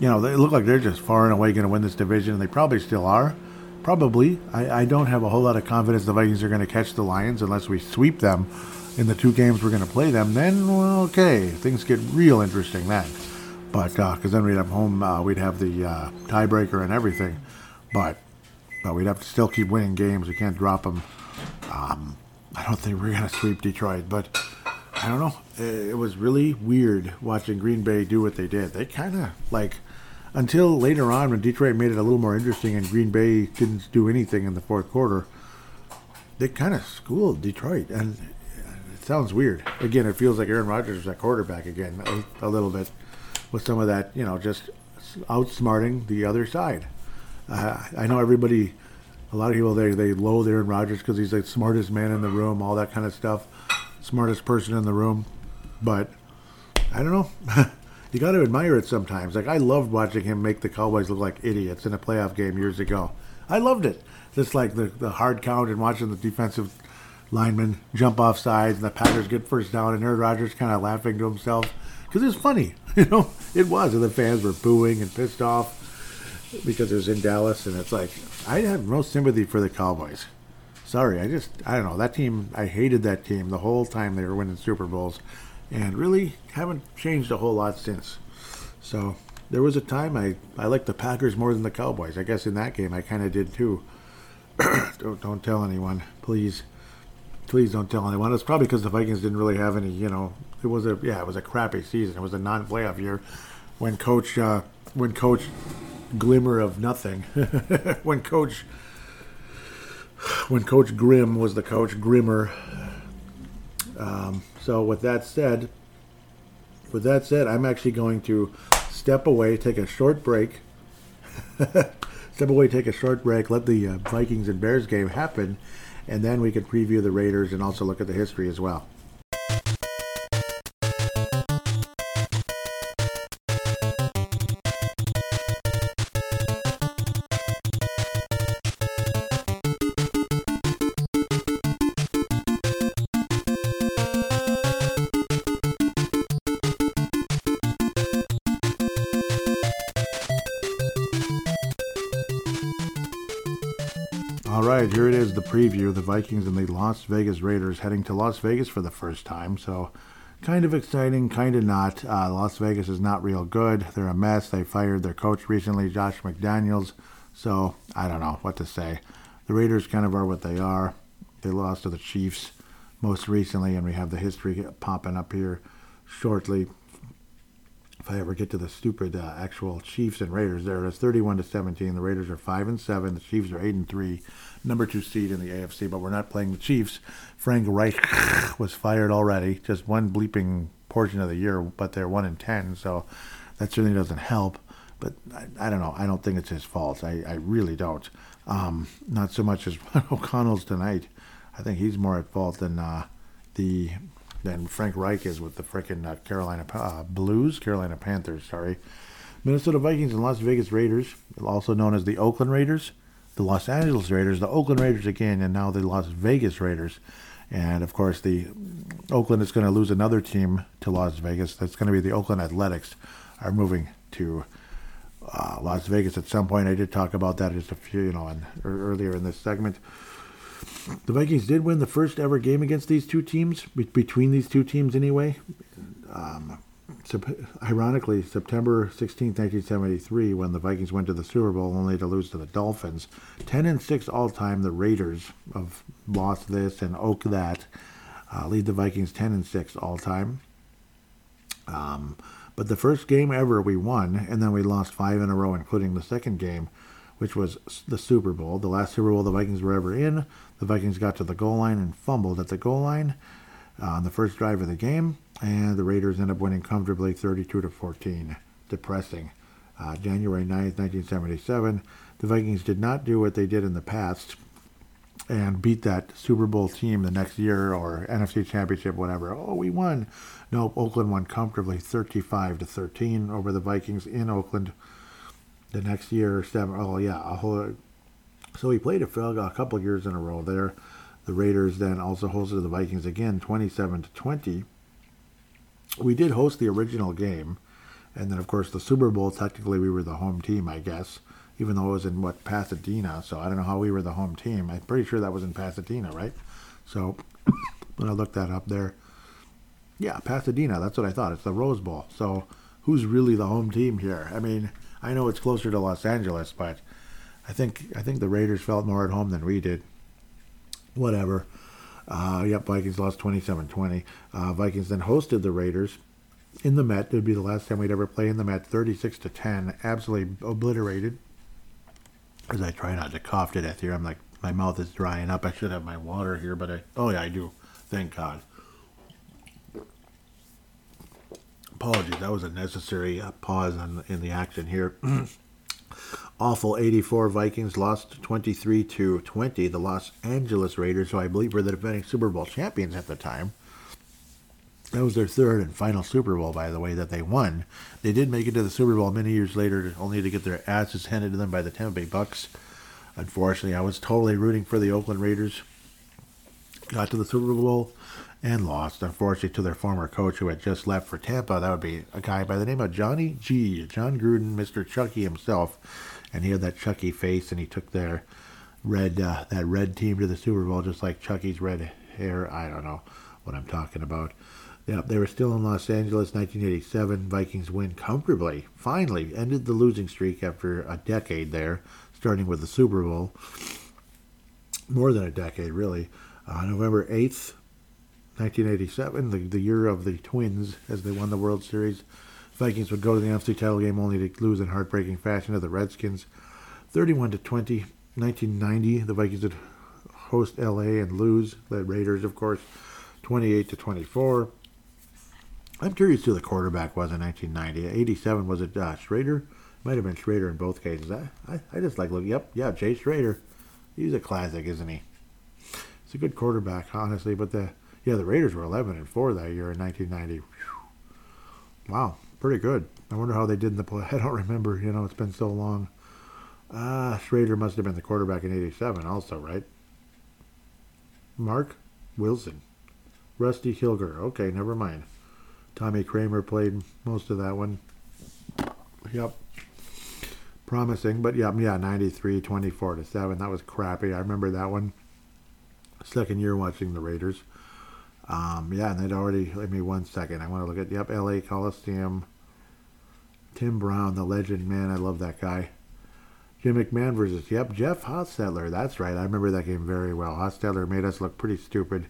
you know, they look like they're just far and away going to win this division, and they probably still are. Probably. I, I don't have a whole lot of confidence the Vikings are going to catch the Lions unless we sweep them in the two games we're going to play them. Then, well, okay, things get real interesting then. But, because then we'd have home, uh, we'd have the uh, tiebreaker and everything. But, but we'd have to still keep winning games. We can't drop them. Um, I don't think we're going to sweep Detroit, but I don't know. It was really weird watching Green Bay do what they did. They kind of like until later on when Detroit made it a little more interesting and Green Bay didn't do anything in the fourth quarter. They kind of schooled Detroit, and it sounds weird. Again, it feels like Aaron Rodgers is at quarterback again a, a little bit with some of that, you know, just outsmarting the other side. Uh, I know everybody, a lot of people they they loathe Aaron Rodgers because he's the smartest man in the room, all that kind of stuff smartest person in the room, but I don't know. you got to admire it sometimes. Like I loved watching him make the Cowboys look like idiots in a playoff game years ago. I loved it. Just like the the hard count and watching the defensive linemen jump off sides and the Packers get first down and Aaron Rodgers kind of laughing to himself because it's funny. You know, it was, and the fans were booing and pissed off because it was in Dallas, and it's like I have no sympathy for the Cowboys sorry, I just I don't know that team. I hated that team the whole time they were winning Super Bowls, and really haven't changed a whole lot since. So there was a time I I liked the Packers more than the Cowboys. I guess in that game I kind of did too. don't don't tell anyone, please. Please don't tell anyone. It's probably because the Vikings didn't really have any. You know, it was a yeah, it was a crappy season. It was a non-playoff year when Coach uh, when Coach Glimmer of nothing when Coach when Coach Grimm was the coach, Grimmer. Um, so with that said, with that said, I'm actually going to step away, take a short break. step away, take a short break, let the uh, Vikings and Bears game happen, and then we can preview the Raiders and also look at the history as well. Preview the Vikings and the Las Vegas Raiders heading to Las Vegas for the first time. So, kind of exciting, kind of not. Uh, Las Vegas is not real good. They're a mess. They fired their coach recently, Josh McDaniels. So, I don't know what to say. The Raiders kind of are what they are. They lost to the Chiefs most recently, and we have the history popping up here shortly. If I ever get to the stupid uh, actual Chiefs and Raiders, there it is, 31 to 17. The Raiders are five and seven. The Chiefs are eight and three, number two seed in the AFC. But we're not playing the Chiefs. Frank Reich was fired already, just one bleeping portion of the year, but they're one in ten, so that certainly doesn't help. But I, I don't know. I don't think it's his fault. I, I really don't. Um, not so much as O'Connell's tonight. I think he's more at fault than uh, the than Frank Reich is with the frickin' uh, Carolina uh, Blues, Carolina Panthers, sorry. Minnesota Vikings and Las Vegas Raiders, also known as the Oakland Raiders, the Los Angeles Raiders, the Oakland Raiders again, and now the Las Vegas Raiders. And of course, the Oakland is going to lose another team to Las Vegas. That's going to be the Oakland Athletics, are moving to uh, Las Vegas at some point. I did talk about that just a few, you know, in, earlier in this segment. The Vikings did win the first ever game against these two teams, be- between these two teams anyway. Um, ironically, September 16, 1973, when the Vikings went to the Super Bowl only to lose to the Dolphins. 10 and 6 all time, the Raiders have lost this and oak that. Uh, lead the Vikings 10 and 6 all time. Um, but the first game ever we won, and then we lost five in a row, including the second game, which was the Super Bowl. The last Super Bowl the Vikings were ever in. The Vikings got to the goal line and fumbled at the goal line uh, on the first drive of the game, and the Raiders end up winning comfortably 32 to 14. Depressing. Uh, January 9th, 1977. The Vikings did not do what they did in the past and beat that Super Bowl team the next year or NFC Championship, whatever. Oh, we won. Nope, Oakland won comfortably 35 to 13 over the Vikings in Oakland the next year. Seven, oh, yeah. A whole, so he played a, a couple years in a row there. The Raiders then also hosted the Vikings again, 27 to 20. We did host the original game. And then, of course, the Super Bowl, technically, we were the home team, I guess even though it was in what Pasadena. So I don't know how we were the home team. I'm pretty sure that was in Pasadena, right? So when I looked that up there, yeah, Pasadena. That's what I thought. It's the Rose Bowl. So who's really the home team here? I mean, I know it's closer to Los Angeles, but I think I think the Raiders felt more at home than we did. Whatever. Uh, yep, Vikings lost 27-20. Uh, Vikings then hosted the Raiders in the Met. It would be the last time we'd ever play in the Met, 36 to 10, absolutely obliterated as I try not to cough to death here. I'm like, my mouth is drying up. I should have my water here, but I, oh yeah, I do. Thank God. Apologies, that was a necessary uh, pause on, in the action here. Awful 84 Vikings lost 23 to 20. The Los Angeles Raiders, who I believe were the defending Super Bowl champions at the time. That was their third and final Super Bowl, by the way, that they won. They did make it to the Super Bowl many years later, only to get their asses handed to them by the Tampa Bay Bucks. Unfortunately, I was totally rooting for the Oakland Raiders. Got to the Super Bowl and lost, unfortunately, to their former coach who had just left for Tampa. That would be a guy by the name of Johnny G. Jon Gruden, Mr. Chucky himself, and he had that Chucky face, and he took their red uh, that red team to the Super Bowl, just like Chucky's red hair. I don't know what I'm talking about. Yeah, they were still in Los Angeles, 1987. Vikings win comfortably. Finally, ended the losing streak after a decade there, starting with the Super Bowl. More than a decade, really. Uh, November 8th, 1987, the, the year of the Twins, as they won the World Series. Vikings would go to the NFC title game only to lose in heartbreaking fashion to the Redskins, 31 to 20. 1990, the Vikings would host LA and lose. The Raiders, of course, 28 to 24. I'm curious who the quarterback was in 1990. 87 was it uh, Schroeder? Might have been Schroeder in both cases. I, I, I just like looking. Yep, yeah, Jay Schroeder. He's a classic, isn't he? He's a good quarterback, honestly. But the yeah, the Raiders were 11 and four that year in 1990. Whew. Wow, pretty good. I wonder how they did in the play. I don't remember. You know, it's been so long. Ah, uh, Schroeder must have been the quarterback in 87 also, right? Marc Wilson. Rusty Hilger. Okay, never mind. Tommy Kramer played most of that one. Yep. Promising, but yeah, yeah, 93, 24 to 7. That was crappy. I remember that one. Second year watching the Raiders. Um, yeah, and they'd already, let me one second. I want to look at, yep, LA Coliseum. Tim Brown, the legend, man, I love that guy. Jim McMahon versus, yep, Jeff Hostetler. That's right. I remember that game very well. Hostetler made us look pretty stupid.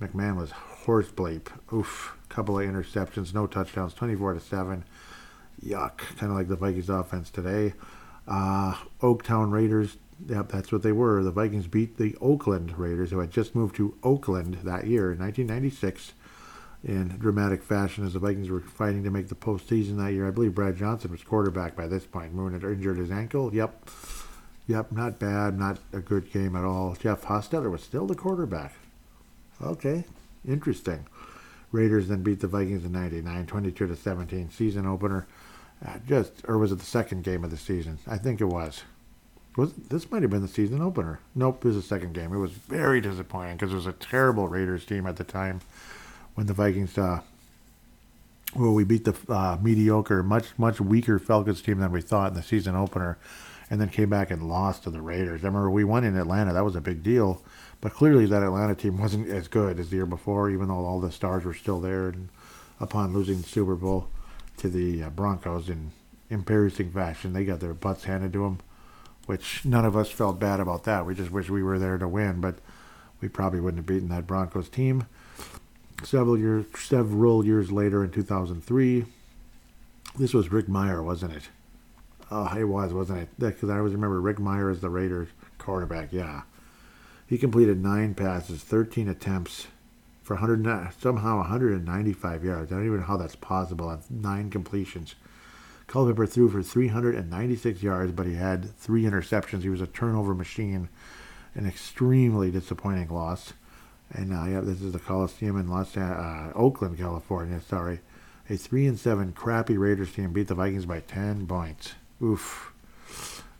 McMahon was horse bleep. Oof. Couple of interceptions, no touchdowns, 24 to 7. Yuck. Kind of like the Vikings offense today. Uh, Oaktown Raiders. Yep, that's what they were. The Vikings beat the Oakland Raiders, who had just moved to Oakland that year in 1996 in dramatic fashion as the Vikings were fighting to make the postseason that year. I believe Brad Johnson was quarterback by this point. Moon had injured his ankle. Yep. Yep, not bad, not a good game at all. Jeff Hostetler was still the quarterback. Okay, interesting. Raiders then beat the Vikings in 99, 22 to 17, season opener. Uh, just, or was it the second game of the season? I think it was. Was this might have been the season opener? Nope, it was the second game. It was very disappointing because it was a terrible Raiders team at the time when the Vikings. Uh, well, we beat the uh, mediocre, much much weaker Falcons team than we thought in the season opener, and then came back and lost to the Raiders. I remember we won in Atlanta. That was a big deal. But clearly, that Atlanta team wasn't as good as the year before, even though all the stars were still there. And upon losing the Super Bowl to the uh, Broncos in embarrassing fashion, they got their butts handed to them, which none of us felt bad about that. We just wish we were there to win, but we probably wouldn't have beaten that Broncos team. Several years, several years later, in 2003, this was Rick Mirer, wasn't it? Oh, it was, wasn't it? Because I always remember Rick Mirer as the Raiders quarterback. Yeah, he completed nine passes, 13 attempts for 100 somehow 195 yards. I don't even know how that's possible on nine completions. Culpepper threw for 396 yards, but he had three interceptions. He was a turnover machine. An extremely disappointing loss. And uh, yeah, this is the Coliseum in Los uh, Oakland, California. Sorry, a three and seven crappy Raiders team beat the Vikings by 10 points. Oof.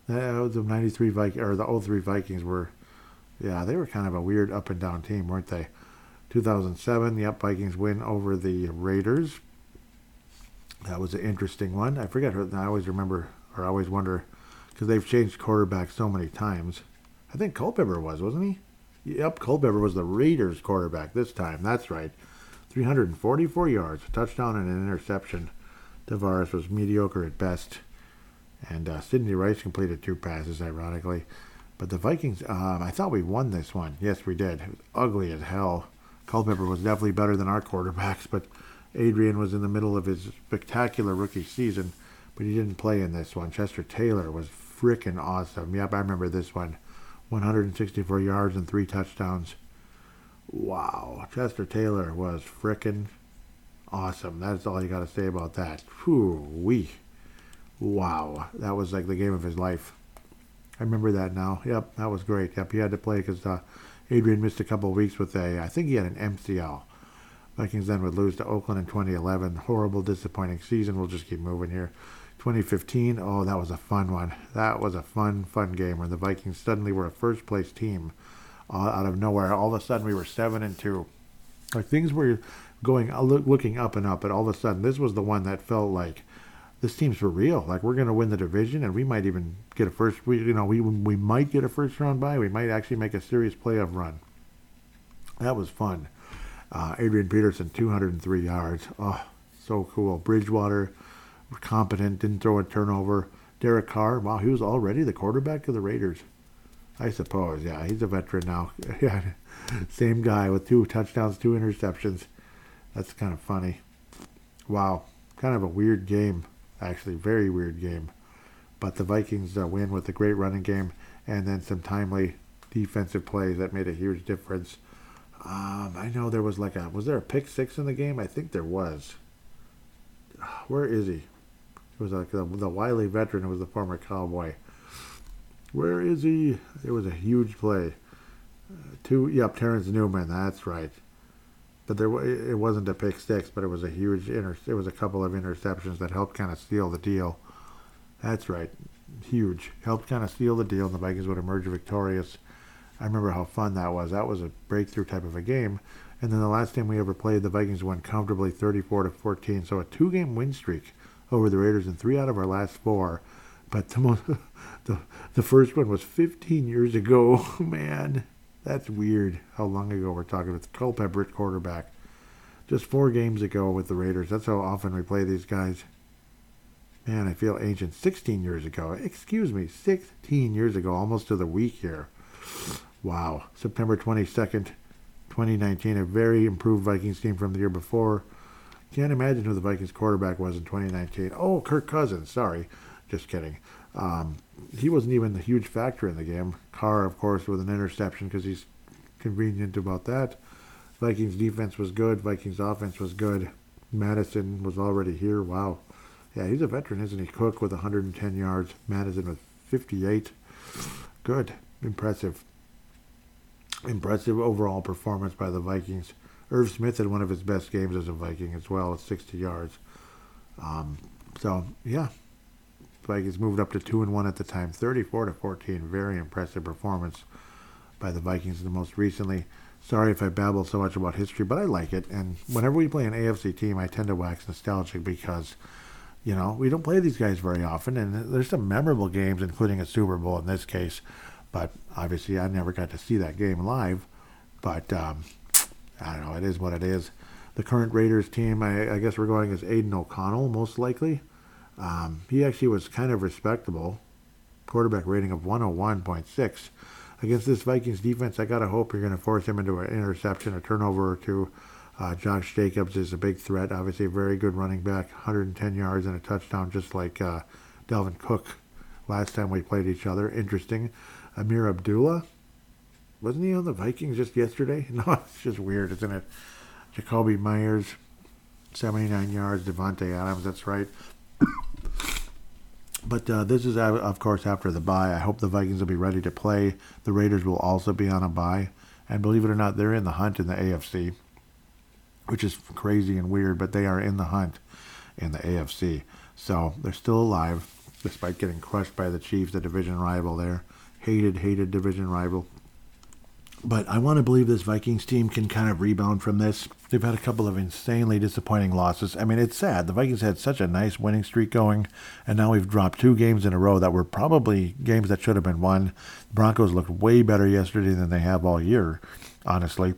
The 93 Viking or the 03 Vikings were, yeah, they were kind of a weird up and down team, weren't they? 2007, the Up Vikings win over the Raiders. That was an interesting one. I forget. Her, I always remember, or I always wonder, because they've changed quarterbacks so many times. I think Culpepper was, wasn't he? Yep, Culpepper was the Raiders quarterback this time. That's right. 344 yards, a touchdown and an interception. Tarvaris was mediocre at best. And uh, Sidney Rice completed two passes, ironically. But the Vikings, um, I thought we won this one. Yes, we did. It was ugly as hell. Culpepper was definitely better than our quarterbacks, but Adrian was in the middle of his spectacular rookie season, but he didn't play in this one. Chester Taylor was freaking awesome. Yep, I remember this one. 164 yards and three touchdowns. Wow, Chester Taylor was freaking awesome. That's all you got to say about that. Whew, wee. Wow, that was like the game of his life. I remember that now. Yep, that was great. Yep, he had to play because uh, Adrian missed a couple weeks with a, I think he had an MCL. Vikings then would lose to Oakland in 2011. Horrible, disappointing season. We'll just keep moving here. 2015, oh, that was a fun one. That was a fun, fun game where the Vikings suddenly were a first place team uh, out of nowhere. All of a sudden, we were 7 and 2. Like things were going, uh, looking up and up, but all of a sudden, this was the one that felt like this team's for real. Like we're going to win the division, and we might even get a first. We, you know, we we might get a first round bye. We might actually make a serious playoff run. That was fun. Uh, Adrian Peterson, 203 yards. Oh, so cool. Bridgewater, competent, didn't throw a turnover. Derek Carr, wow, he was already the quarterback of the Raiders. I suppose, yeah, he's a veteran now. yeah, same guy with two touchdowns, two interceptions. That's kind of funny. Wow, kind of a weird game, actually, very weird game. But the Vikings uh, win with a great running game and then some timely defensive plays that made a huge difference. Um, I know there was like a was there a pick six in the game? I think there was. Where is he? Was like the, the wily veteran who was the former cowboy. Where is he? It was a huge play. Uh, two, yep, Terrence Newman. That's right. But there, it wasn't a pick six, but it was a huge inter. It was a couple of interceptions that helped kind of steal the deal. That's right, huge. Helped kind of steal the deal, and the Vikings would emerge victorious. I remember how fun that was. That was a breakthrough type of a game. And then the last time we ever played, the Vikings won comfortably 34 to 14. So a two-game win streak over the Raiders in three out of our last four. But the most, the the first one was 15 years ago. Man, that's weird. How long ago we're talking with Culpepper quarterback. Just four games ago with the Raiders. That's how often we play these guys. Man, I feel ancient. 16 years ago. Excuse me, 16 years ago, almost to the week here. Wow. September 22nd, 2019, a very improved Vikings team from the year before. Can't imagine who the Vikings quarterback was in 2019. Oh, Kirk Cousins. Sorry. Just kidding. Um, he wasn't even the huge factor in the game. Carr, of course, with an interception because he's convenient about that. Vikings defense was good. Vikings offense was good. Mattison was already here. Wow. Yeah, he's a veteran, isn't he? Cook with 110 yards. Mattison with 58. Good. Impressive. Impressive overall performance by the Vikings. Irv Smith had one of his best games as a Viking as well at 60 yards. Um, so, yeah, Vikings moved up to two and one at the time, 34 to 14. Very impressive performance by the Vikings the most recently. Sorry if I babble so much about history, but I like it. And whenever we play an AFC team, I tend to wax nostalgic because You know, we don't play these guys very often, and there's some memorable games, including a Super Bowl in this case. But obviously, I never got to see that game live. But um, I don't know. It is what it is. The current Raiders team, I, I guess we're going as Aidan O'Connell, most likely. Um, he actually was kind of respectable. Quarterback rating of 101.6. Against this Vikings defense, I got to hope you're going to force him into an interception, a turnover or two. Uh, Josh Jacobs is a big threat. Obviously, a very good running back, 110 yards and a touchdown, just like uh, Dalvin Cook last time we played each other. Interesting. Ameer Abdullah, wasn't he on the Vikings just yesterday? No, it's just weird, isn't it? Jakobi Meyers, 79 yards. Davante Adams, that's right. but uh, this is, uh, of course, after the bye. I hope the Vikings will be ready to play. The Raiders will also be on a bye. And believe it or not, they're in the hunt in the AFC which is crazy and weird, but they are in the hunt in the AFC. So they're still alive, despite getting crushed by the Chiefs, the division rival there. Hated, hated division rival. But I want to believe this Vikings team can kind of rebound from this. They've had a couple of insanely disappointing losses. I mean, it's sad. The Vikings had such a nice winning streak going, and now we've dropped two games in a row that were probably games that should have been won. The Broncos looked way better yesterday than they have all year, honestly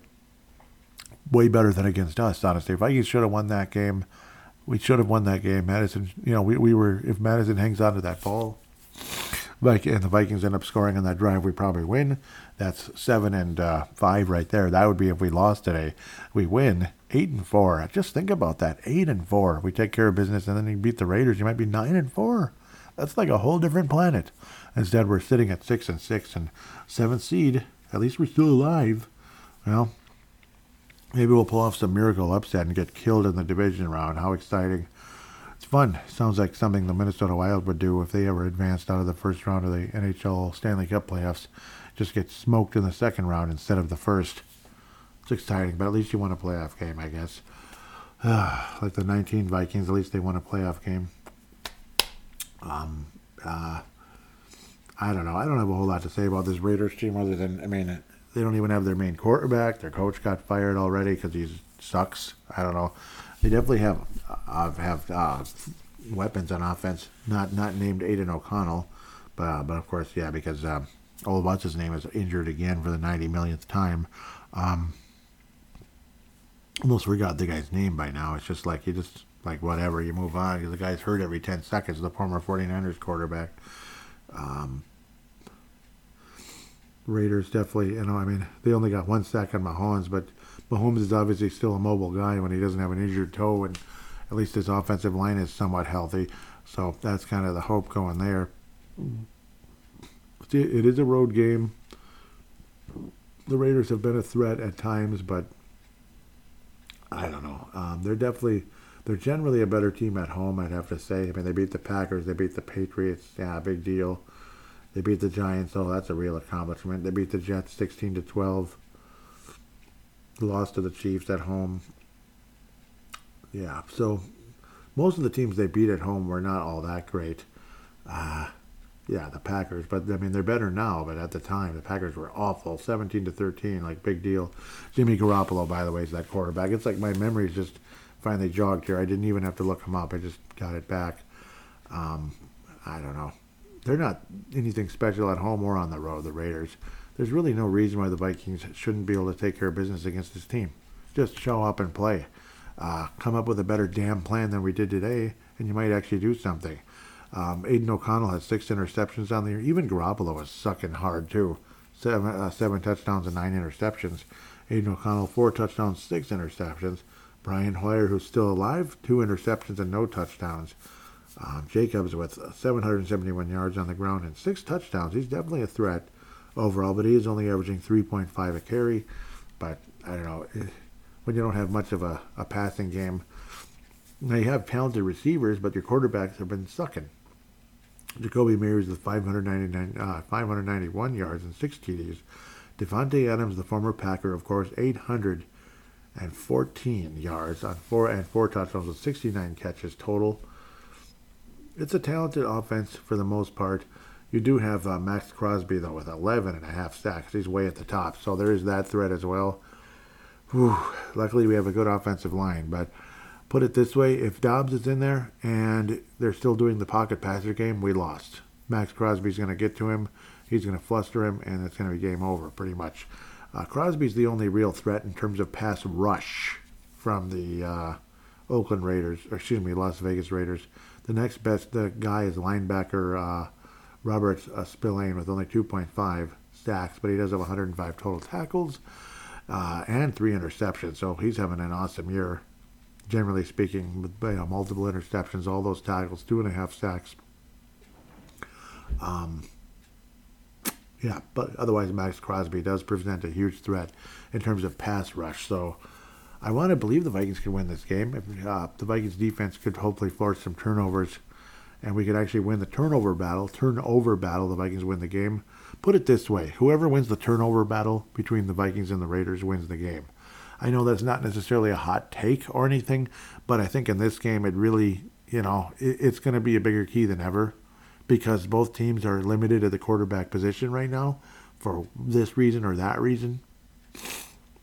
way better than against us, honestly. Vikings should have won that game, we should have won that game. Mattison, you know, we, we were, if Mattison hangs on to that ball, and the Vikings end up scoring on that drive, we probably win. That's seven and uh, five right there. That would be if we lost today. We win eight and four. Just think about that. Eight and four. We take care of business, and then you beat the Raiders. You might be nine and four. That's like a whole different planet. Instead, we're sitting at six and six and seventh seed. At least we're still alive. Well, Maybe we'll pull off some miracle upset and get killed in the division round. How exciting. Fun. Sounds like something the Minnesota Wild would do if they ever advanced out of the first round of the NHL Stanley Cup playoffs. Just get smoked in the second round instead of the first. It's exciting, but at least you won a playoff game, I guess. like the 19 Vikings, at least they won a playoff game. Um, uh, I don't know. I don't have a whole lot to say about this Raiders team other than, I mean, they don't even have their main quarterback. Their coach got fired already because he sucks. I don't know. They definitely have uh, have uh, weapons on offense. Not not named Aidan O'Connell, but uh, but of course, yeah, because uh, old what's his name is injured again for the ninety millionth time. Um, almost forgot the guy's name by now. It's just like you just like whatever you move on. Because the guy's hurt every ten seconds. The former 49ers quarterback. Um, Raiders definitely, you know, I mean, they only got one sack on Mahomes, but Mahomes is obviously still a mobile guy when he doesn't have an injured toe, and at least his offensive line is somewhat healthy. So that's kind of the hope going there. It is a road game. The Raiders have been a threat at times, but I don't know. Um, they're definitely, they're generally a better team at home, I'd have to say. I mean, they beat the Packers, they beat the Patriots. Yeah, big deal. They beat the Giants. Oh, that's a real accomplishment. They beat the Jets 16 to 12. Lost to the Chiefs at home. Yeah, so most of the teams they beat at home were not all that great. Uh, yeah, the Packers, but I mean they're better now. But at the time, the Packers were awful, 17 to 13, like big deal. Jimmy Garoppolo, by the way, is that quarterback. It's like my memories just finally jogged here. I didn't even have to look him up. I just got it back. Um, I don't know they're not anything special at home or on the road, the Raiders. There's really no reason why the Vikings shouldn't be able to take care of business against this team. Just show up and play. Uh, come up with a better damn plan than we did today, and you might actually do something. Um, Aidan O'Connell had six interceptions on the year. Even Garoppolo was sucking hard, too. Seven, uh, seven touchdowns and nine interceptions. Aidan O'Connell, four touchdowns, six interceptions. Brian Hoyer, who's still alive, two interceptions and no touchdowns. Um, Jacobs with 771 yards on the ground and six touchdowns. He's definitely a threat overall, but he is only averaging 3.5 a carry. But I don't know eh, when you don't have much of a, a passing game. Now you have talented receivers, but your quarterbacks have been sucking. Jakobi Meyers with 599, uh, 591 yards and six TDs. Davante Adams, the former Packer, of course, 814 yards on four and four touchdowns with 69 catches total it's a talented offense for the most part. You do have uh, Maxx Crosby, though, with 11 and a half sacks. He's way at the top. So there is that threat as well. Whew. Luckily, we have a good offensive line. But Put it this way: if Dobbs is in there and they're still doing the pocket passer game, we lost. Maxx Crosby's going to get to him. He's going to fluster him, and it's going to be game over, pretty much. Uh, Crosby's the only real threat in terms of pass rush from the uh, Oakland Raiders, or excuse me, Las Vegas Raiders. The next best uh, guy is linebacker uh, Robert uh, Spillane with only 2.5 sacks, but he does have 105 total tackles uh, and three interceptions. So he's having an awesome year, generally speaking, with you know, multiple interceptions, all those tackles, two and a half sacks. Um, yeah, but otherwise, Maxx Crosby does present a huge threat in terms of pass rush. So I want to believe the Vikings can win this game. If, uh, the Vikings defense could hopefully force some turnovers, and we could actually win the turnover battle. Turnover battle, the Vikings win the game. Put it this way: whoever wins the turnover battle between the Vikings and the Raiders wins the game. I know that's not necessarily a hot take or anything, but I think in this game it really, you know, it, it's going to be a bigger key than ever because both teams are limited at the quarterback position right now for this reason or that reason.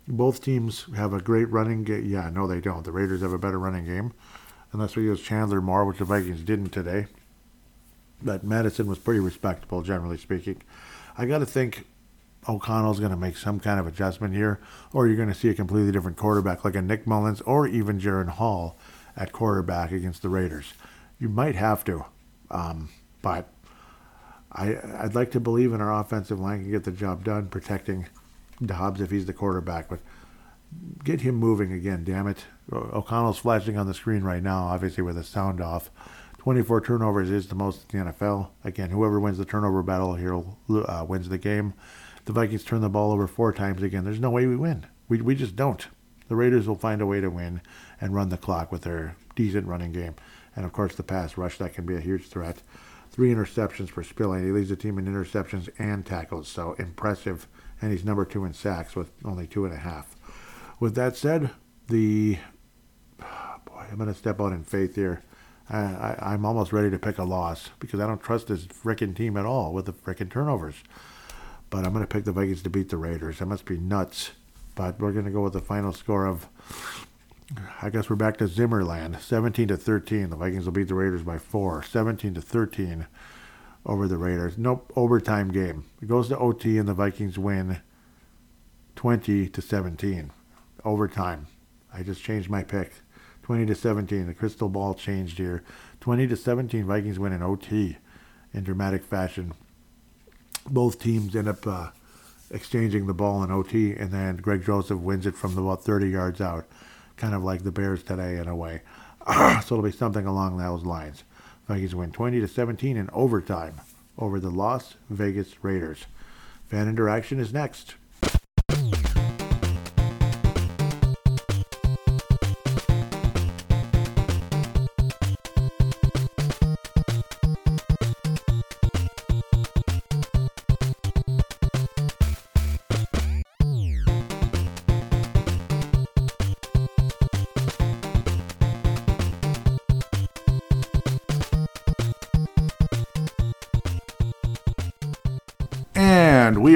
Both teams have a great running game. Yeah, no, they don't. The Raiders have a better running game, unless we use Chandler more, which the Vikings didn't today. But Mattison was pretty respectable, generally speaking. I got to think O'Connell's going to make some kind of adjustment here, or you're going to see a completely different quarterback like a Nick Mullens or even Jaren Hall at quarterback against the Raiders. You might have to. Um, but I, I'd like to believe in our offensive line can get the job done protecting Dobbs if he's the quarterback. But get him moving again, damn it. O'Connell's flashing on the screen right now, obviously with the sound off. 24 turnovers is the most in the NFL. Again, whoever wins the turnover battle here uh, wins the game. The Vikings turn the ball over four times again. There's no way we win. We, we just don't. The Raiders will find a way to win and run the clock with their decent running game. And of course, the pass rush, that can be a huge threat three interceptions for Spillane. He leads the team in interceptions and tackles, so impressive. And he's number two in sacks with only two and a half. With that said, the oh, boy, I'm going to step out in faith here. I, I, am almost ready to pick a loss because I don't trust this freaking team at all with the freaking turnovers. But I'm going to pick the Vikings to beat the Raiders. That must be nuts. But we're going to go with the final score of I guess we're back to Zimmerland. 17 to 13. The Vikings will beat the Raiders by four. 17 to 13 over the Raiders. Nope, overtime game. It goes to OT and the Vikings win 20 to 17. Overtime. I just changed my pick. 20 to 17. The crystal ball changed here. 20 to 17. Vikings win in OT in dramatic fashion. Both teams end up uh, exchanging the ball in OT, and then Greg Joseph wins it from about 30 yards out kind of like the Bears today in a way. so it'll be something along those lines. Vikings win 20 to 17 in overtime over the Las Vegas Raiders. Fan interaction is next.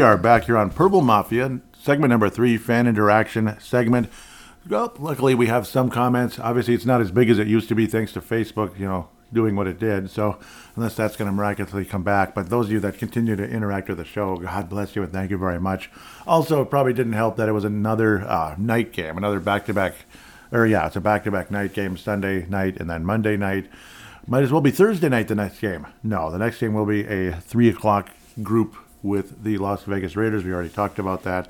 Are back here on Purple Mafia, segment number three, fan interaction segment. Well, luckily we have some comments. Obviously, it's not as big as it used to be, thanks to Facebook, you know, doing what it did. So, unless that's going to miraculously come back. But those of you that continue to interact with the show, God bless you and thank you very much. Also, it probably didn't help that it was another uh, night game, another back-to-back, or yeah, it's a back-to-back night game, Sunday night and then Monday night. Might as well be Thursday night the next game. No, the next game will be a three o'clock group with the Las Vegas Raiders. We already talked about that.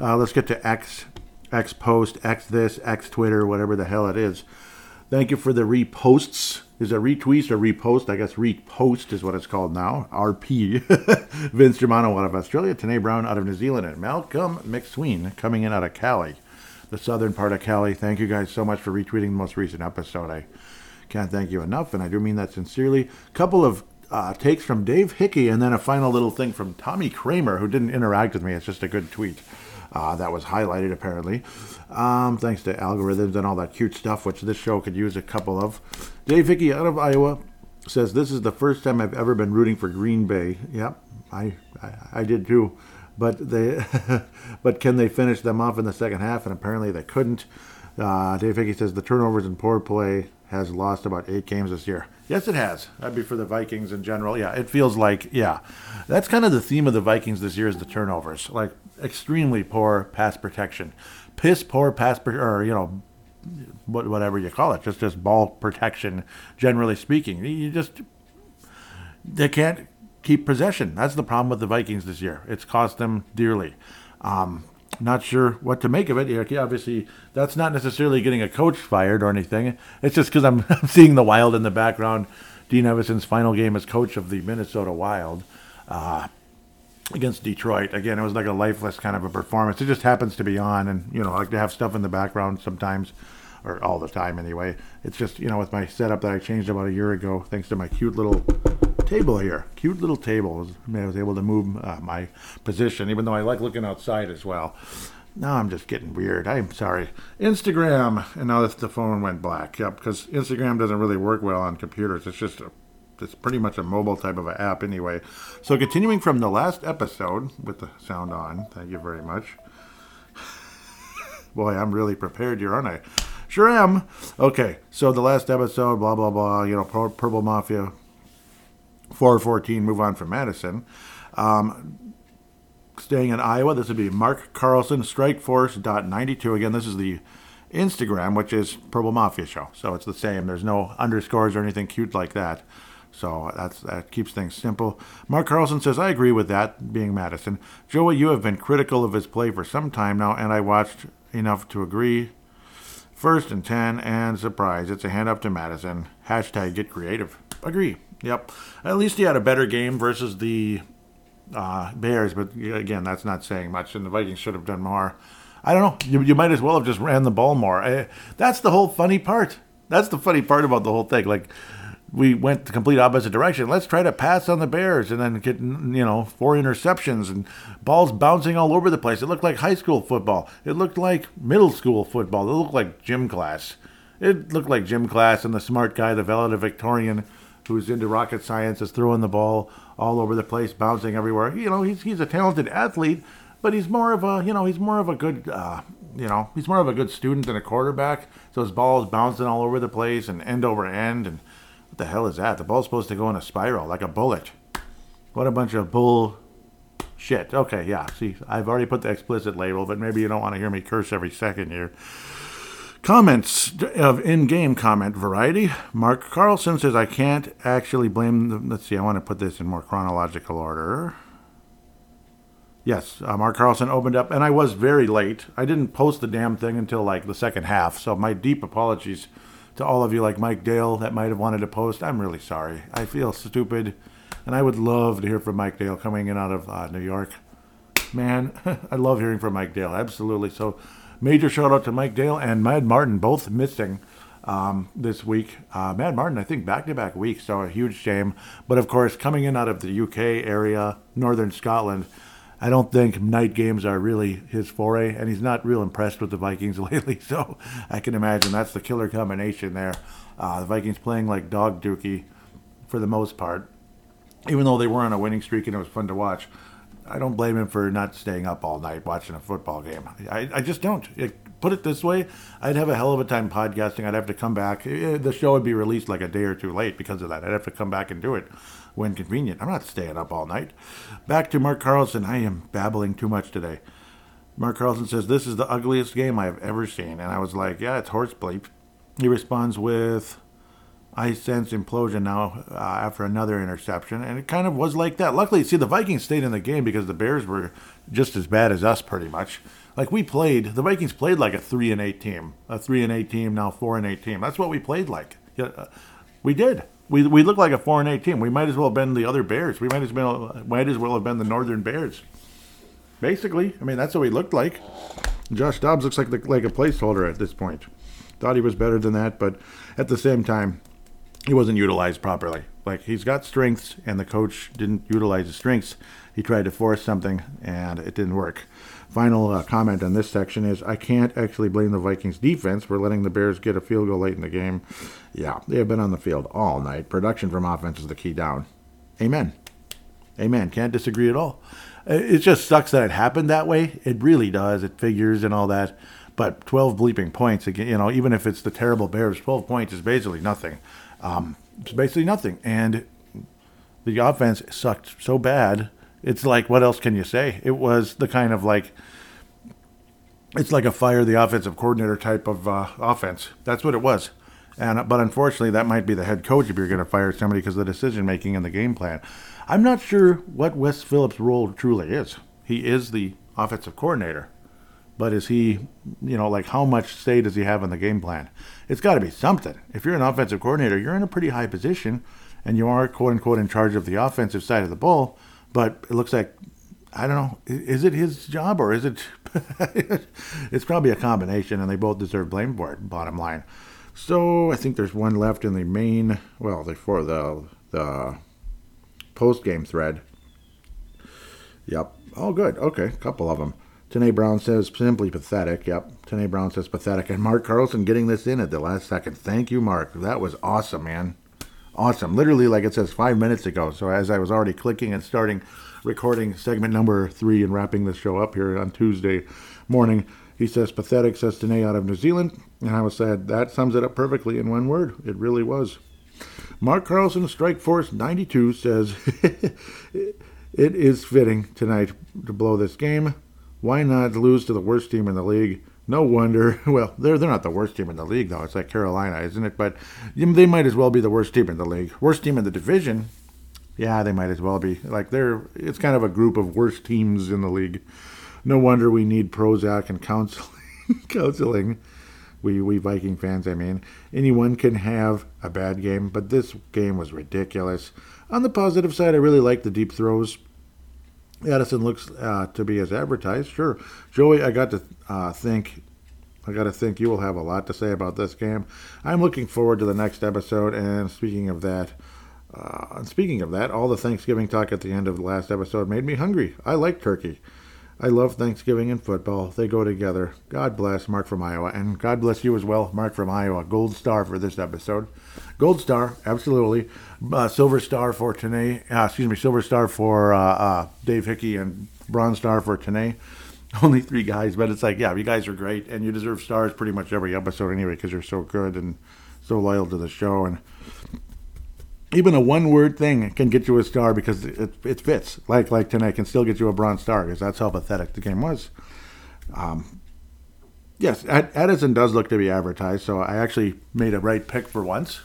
Uh, let's get to X, X post, X this, X Twitter, whatever the hell it is. Thank you for the reposts. Is it retweets or repost? I guess repost is what it's called now. RP. Vince Germano out of Australia, Tanae Brown out of New Zealand, and Malcolm McSween coming in out of Cali, the southern part of Cali. Thank you guys so much for retweeting the most recent episode. I can't thank you enough, and I do mean that sincerely. A couple of uh, takes from Dave Hickey, and then a final little thing from Tommy Kramer, who didn't interact with me. It's just a good tweet uh, that was highlighted, apparently. Um, thanks to algorithms and all that cute stuff, which this show could use a couple of. Dave Hickey out of Iowa says, This is the first time I've ever been rooting for Green Bay. Yep, I, I, I did too. But they, but can they finish them off in the second half? And apparently they couldn't. Uh, Dave Hickey says the turnovers and poor play has lost about eight games this year. Yes, it has. That'd be for the Vikings in general. Yeah, it feels like yeah, that's kind of the theme of the Vikings this year is the turnovers, like extremely poor pass protection, piss poor pass per- or you know, whatever you call it, just just ball protection. Generally speaking, you just they can't keep possession. That's the problem with the Vikings this year. It's cost them dearly. Um, not sure what to make of it. Obviously, that's not necessarily getting a coach fired or anything. It's just because I'm, I'm seeing the Wild in the background. Dean Evason's final game as coach of the Minnesota Wild uh, against Detroit. Again, it was like a lifeless kind of a performance. It just happens to be on, and you know, I like to have stuff in the background sometimes, or all the time anyway. It's just you know, with my setup that I changed about a year ago, thanks to my cute little table here. Cute little table. I, was able to move uh, my position, even though I like looking outside as well. Now I'm just getting weird. I'm sorry. Instagram, and now the phone went black. Yep, because Instagram doesn't really work well on computers. It's just a, it's pretty much a mobile type of an app anyway. So continuing from the last episode with the sound on. Thank you very much. Boy, I'm really prepared here, aren't I? Sure am. Okay, so the last episode, blah blah blah. You know, Purple Mafia 414, move on from Mattison. Um, staying in Iowa, this would be Mark Carlson, strikeforce.92. Again, this is the Instagram, which is Purple Mafia Show. So it's the same. There's no underscores or anything cute like that. So that's that keeps things simple. Mark Carlson says, I agree with that, being Mattison. Joey, you have been critical of his play for some time now, and I watched enough to agree. First and 10, and surprise, it's a hand up to Mattison. Hashtag get creative. Agree. Yep. At least he had a better game versus the uh, Bears, but again, that's not saying much, and the Vikings should have done more. I don't know. You, you might as well have just ran the ball more. I, that's the whole funny part. That's the funny part about the whole thing. Like, we went the complete opposite direction. Let's try to pass on the Bears and then get, you know, four interceptions and balls bouncing all over the place. It looked like high school football. It looked like middle school football. It looked like gym class. It looked like gym class, and the smart guy, the valedictorian, who's into rocket science, is throwing the ball all over the place, bouncing everywhere. You know, he's he's a talented athlete, but he's more of a you know he's more of a good uh, you know he's more of a good student than a quarterback. So his ball is bouncing all over the place and end over end. And what the hell is that? The ball's supposed to go in a spiral like a bullet. What a bunch of bull shit. Okay, yeah. See, I've already put the explicit label, but maybe you don't want to hear me curse every second here. Comments of in-game comment variety. Mark Carlson says I can't actually blame. The, let's see. I want to put this in more chronological order. Yes, uh, Mark Carlson opened up, and I was very late. I didn't post the damn thing until like the second half. So my deep apologies to all of you, like Mike Dale, that might have wanted to post. I'm really sorry. I feel stupid, and I would love to hear from Mike Dale coming in out of uh, New York. Man, I love hearing from Mike Dale. Absolutely. So major shout out to Mike Dale and Mad Martin, both missing um, this week. Uh, Mad Martin, I think, back to back weeks, so a huge shame. But of course, coming in out of the UK area, northern Scotland, I don't think night games are really his foray, and he's not real impressed with the Vikings lately. So I can imagine that's the killer combination there. Uh, the Vikings playing like dog dookie for the most part, even though they were on a winning streak and it was fun to watch. I don't blame him for not staying up all night watching a football game. I, I just don't. It, put it this way, I'd have a hell of a time podcasting. I'd have to come back. Eh, the show would be released like a day or two late because of that. I'd have to come back and do it when convenient. I'm not staying up all night. Back to Mark Carlson. I am babbling too much today. Mark Carlson says, This is the ugliest game I have ever seen. And I was like, Yeah, it's horse bleep. He responds with, I sense implosion now uh, after another interception, and it kind of was like that. Luckily, see, the Vikings stayed in the game because the Bears were just as bad as us, pretty much. Like we played, the Vikings played like a three and eight team, a three and eight team, now four and eight team. That's what we played like. Yeah, uh, we did. We we look like a four and eight team. We might as well have been the other Bears. We might as well might as well have been the Northern Bears. Basically, I mean that's what we looked like. Josh Dobbs looks like the, like a placeholder at this point. Thought he was better than that, but at the same time, he wasn't utilized properly. Like he's got strengths, and the coach didn't utilize his strengths. He tried to force something, and it didn't work. Final uh, comment on this section is I can't actually blame the Vikings defense for letting the Bears get a field goal late in the game. Yeah, they have been on the field all night. Production from offense is the key down. Amen. Amen. Can't disagree at all. It just sucks that it happened that way. It really does. It figures and all that. But 12 bleeping points, again, you know, even if it's the terrible Bears, 12 points is basically nothing. Um, it's basically nothing. And the offense sucked so bad. It's like, what else can you say? It was the kind of like, it's like a fire the offensive coordinator type of uh, offense. That's what it was. And but unfortunately, that might be the head coach if you're going to fire somebody because of the decision making and the game plan. I'm not sure what Wes Phillips' role truly is. He is the offensive coordinator, but is he, you know, like how much say does he have in the game plan? It's got to be something. If you're an offensive coordinator, you're in a pretty high position, and you are quote unquote in charge of the offensive side of the ball. But it looks like I don't know. Is it his job or is it? it's probably a combination, and they both deserve blame for it. Bottom line. So I think there's one left in the main. Well, the for the the post game thread. Yep. Oh, good. Okay, a couple of them. Tanae Brown says simply pathetic. Yep. Tanae Brown says pathetic. And Mark Carlson getting this in at the last second. Thank you, Mark. That was awesome, man. Awesome. Literally, like it says, five minutes ago. So as I was already clicking and starting recording segment number three and wrapping the show up here on Tuesday morning, he says pathetic, says Tanae out of New Zealand. And I was sad. that sums it up perfectly in one word. It really was. Mark Carlson, Strike Force 92, says, It is fitting tonight to blow this game. Why not lose to the worst team in the league? No wonder. Well, they're they're not the worst team in the league though. It's like Carolina, isn't it? But they might as well be the worst team in the league. Worst team in the division. Yeah, they might as well be. Like they're it's kind of a group of worst teams in the league. No wonder we need Prozac and counseling. counseling. We we Viking fans, I mean, anyone can have a bad game, but this game was ridiculous. On the positive side, I really like the deep throws. Addison looks uh, to be as advertised. Sure, Joey, I got to uh, think. I got to think you will have a lot to say about this game. I'm looking forward to the next episode. And speaking of that, uh, speaking of that, all the Thanksgiving talk at the end of the last episode made me hungry. I like turkey. I love Thanksgiving and football. They go together. God bless Mark from Iowa. And God bless you as well, Mark from Iowa. Gold star for this episode. Gold star, absolutely. Uh, silver star for Tanae. Uh, excuse me, silver star for uh, uh, Dave Hickey and bronze star for Tanae. Only three guys, but it's like, yeah, you guys are great. And you deserve stars pretty much every episode anyway because you're so good and so loyal to the show. And even a one word thing can get you a star because it, it fits. Like like tonight can still get you a bronze star because that's how pathetic the game was. Um, yes, Addison does look to be advertised, so I actually made a right pick for once.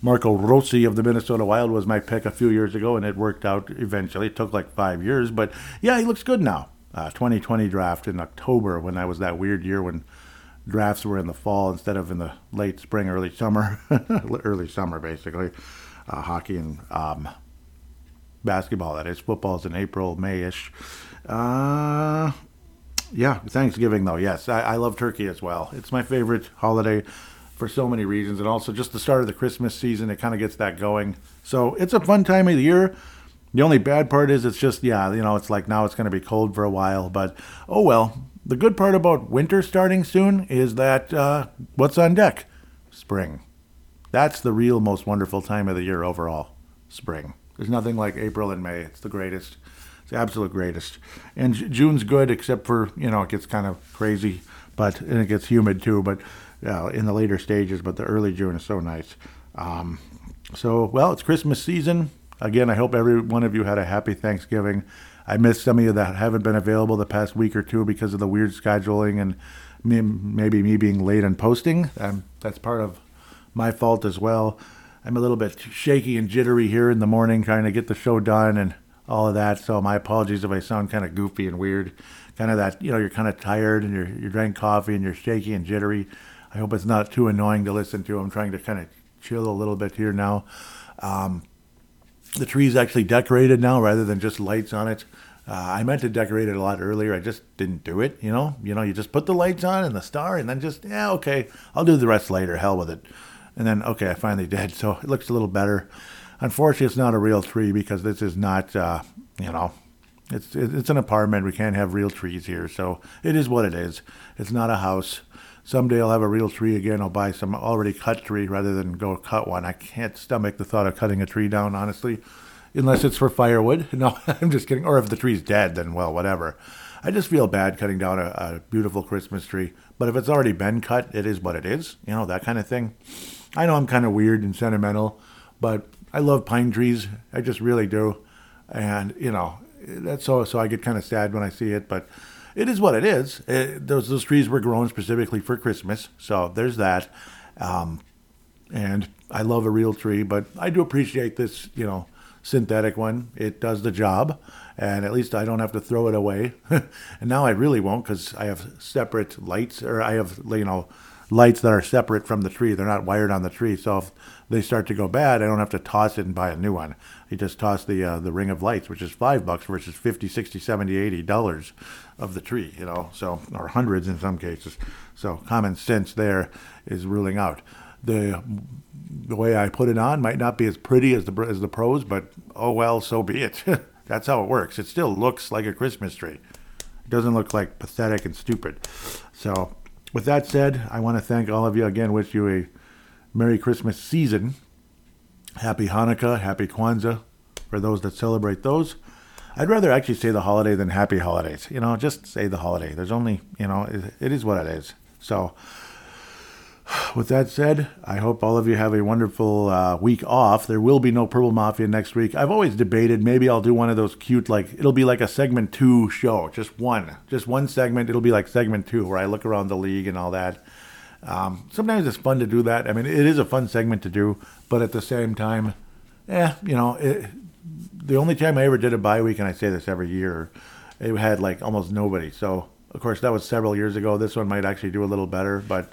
Marco Rossi of the Minnesota Wild was my pick a few years ago, and it worked out eventually. It took like five years, but yeah, he looks good now. Uh, 2020 draft in October when that was that weird year when drafts were in the fall instead of in the late spring, early summer, early summer basically uh, hockey and um, basketball. That is, football's in April, Mayish. Uh, yeah, Thanksgiving though. Yes, I, I love turkey as well. It's my favorite holiday for so many reasons, and also just the start of the Christmas season. It kind of gets that going. So it's a fun time of the year. The only bad part is it's just yeah, you know, it's like now it's going to be cold for a while, but oh well. The good part about winter starting soon is that uh, what's on deck? Spring. That's the real most wonderful time of the year overall. Spring. There's nothing like April and May. It's the greatest. It's the absolute greatest. And June's good, except for you know it gets kind of crazy, but and it gets humid too. But uh, in the later stages, but the early June is so nice. Um, so well, it's Christmas season. Again, I hope every one of you had a happy Thanksgiving. I missed some of you that haven't been available the past week or two because of the weird scheduling and maybe me being late in posting. Um, that's part of my fault as well. I'm a little bit shaky and jittery here in the morning trying to get the show done and all of that. So my apologies if I sound kind of goofy and weird. Kind of that, you know, you're kind of tired and you're, you drank coffee and you're shaky and jittery. I hope it's not too annoying to listen to. I'm trying to kind of chill a little bit here now. Um, the tree's actually decorated now rather than just lights on it. Uh, I meant to decorate it a lot earlier. I just didn't do it. You know, you know, you just put the lights on and the star, and then just yeah, okay, I'll do the rest later. Hell with it. And then, okay, I finally did. So it looks a little better. Unfortunately, it's not a real tree because this is not, uh, you know, it's it's an apartment. We can't have real trees here. So it is what it is. It's not a house. Someday I'll have a real tree again. I'll buy some already cut tree rather than go cut one. I can't stomach the thought of cutting a tree down, honestly, unless it's for firewood. No, I'm just kidding. Or if the tree's dead, then well, whatever. I just feel bad cutting down a, a beautiful Christmas tree. But if it's already been cut, it is what it is. You know that kind of thing. I know I'm kind of weird and sentimental, but I love pine trees. I just really do, and you know that's so so I get kind of sad when I see it, but it is what it is. It, those those trees were grown specifically for Christmas, so there's that. Um, and I love a real tree, but I do appreciate this, you know, synthetic one. It does the job, and at least I don't have to throw it away. and now I really won't because I have separate lights, or I have, you know, lights that are separate from the tree. They're not wired on the tree, so if they start to go bad, I don't have to toss it and buy a new one. You just toss the uh, the ring of lights, which is five bucks versus 50, 60, 70, 80 dollars of the tree, you know, so or hundreds in some cases. So common sense there is ruling out the the way I put it on might not be as pretty as the as the pros, but oh well, so be it. That's how it works. It still looks like a Christmas tree. It doesn't look like pathetic and stupid. So, with that said, I want to thank all of you again. Wish you a Merry Christmas season. Happy Hanukkah, Happy Kwanzaa for those that celebrate those. I'd rather actually say the holiday than Happy Holidays. You know, just say the holiday. There's only, you know, it, is what it is. So, with that said, I hope all of you have a wonderful uh, week off. There will be no Purple Mafia next week. I've always debated maybe I'll do one of those cute, like, it'll be like a segment two show, just one, just one segment. It'll be like segment two where I look around the league and all that. Um, sometimes it's fun to do that. I mean, it is a fun segment to do, but at the same time, eh, you know, it, the only time I ever did a bye week, and I say this every year, it had like almost nobody. So, of course, that was several years ago. This one might actually do a little better, but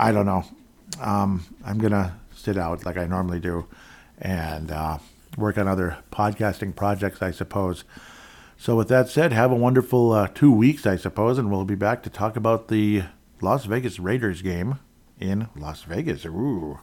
I don't know. Um, I'm gonna sit out like I normally do, and uh, work on other podcasting projects, I suppose. So, with that said, have a wonderful uh, two weeks, I suppose, and we'll be back to talk about the Las Vegas Raiders game in Las Vegas. Ooh.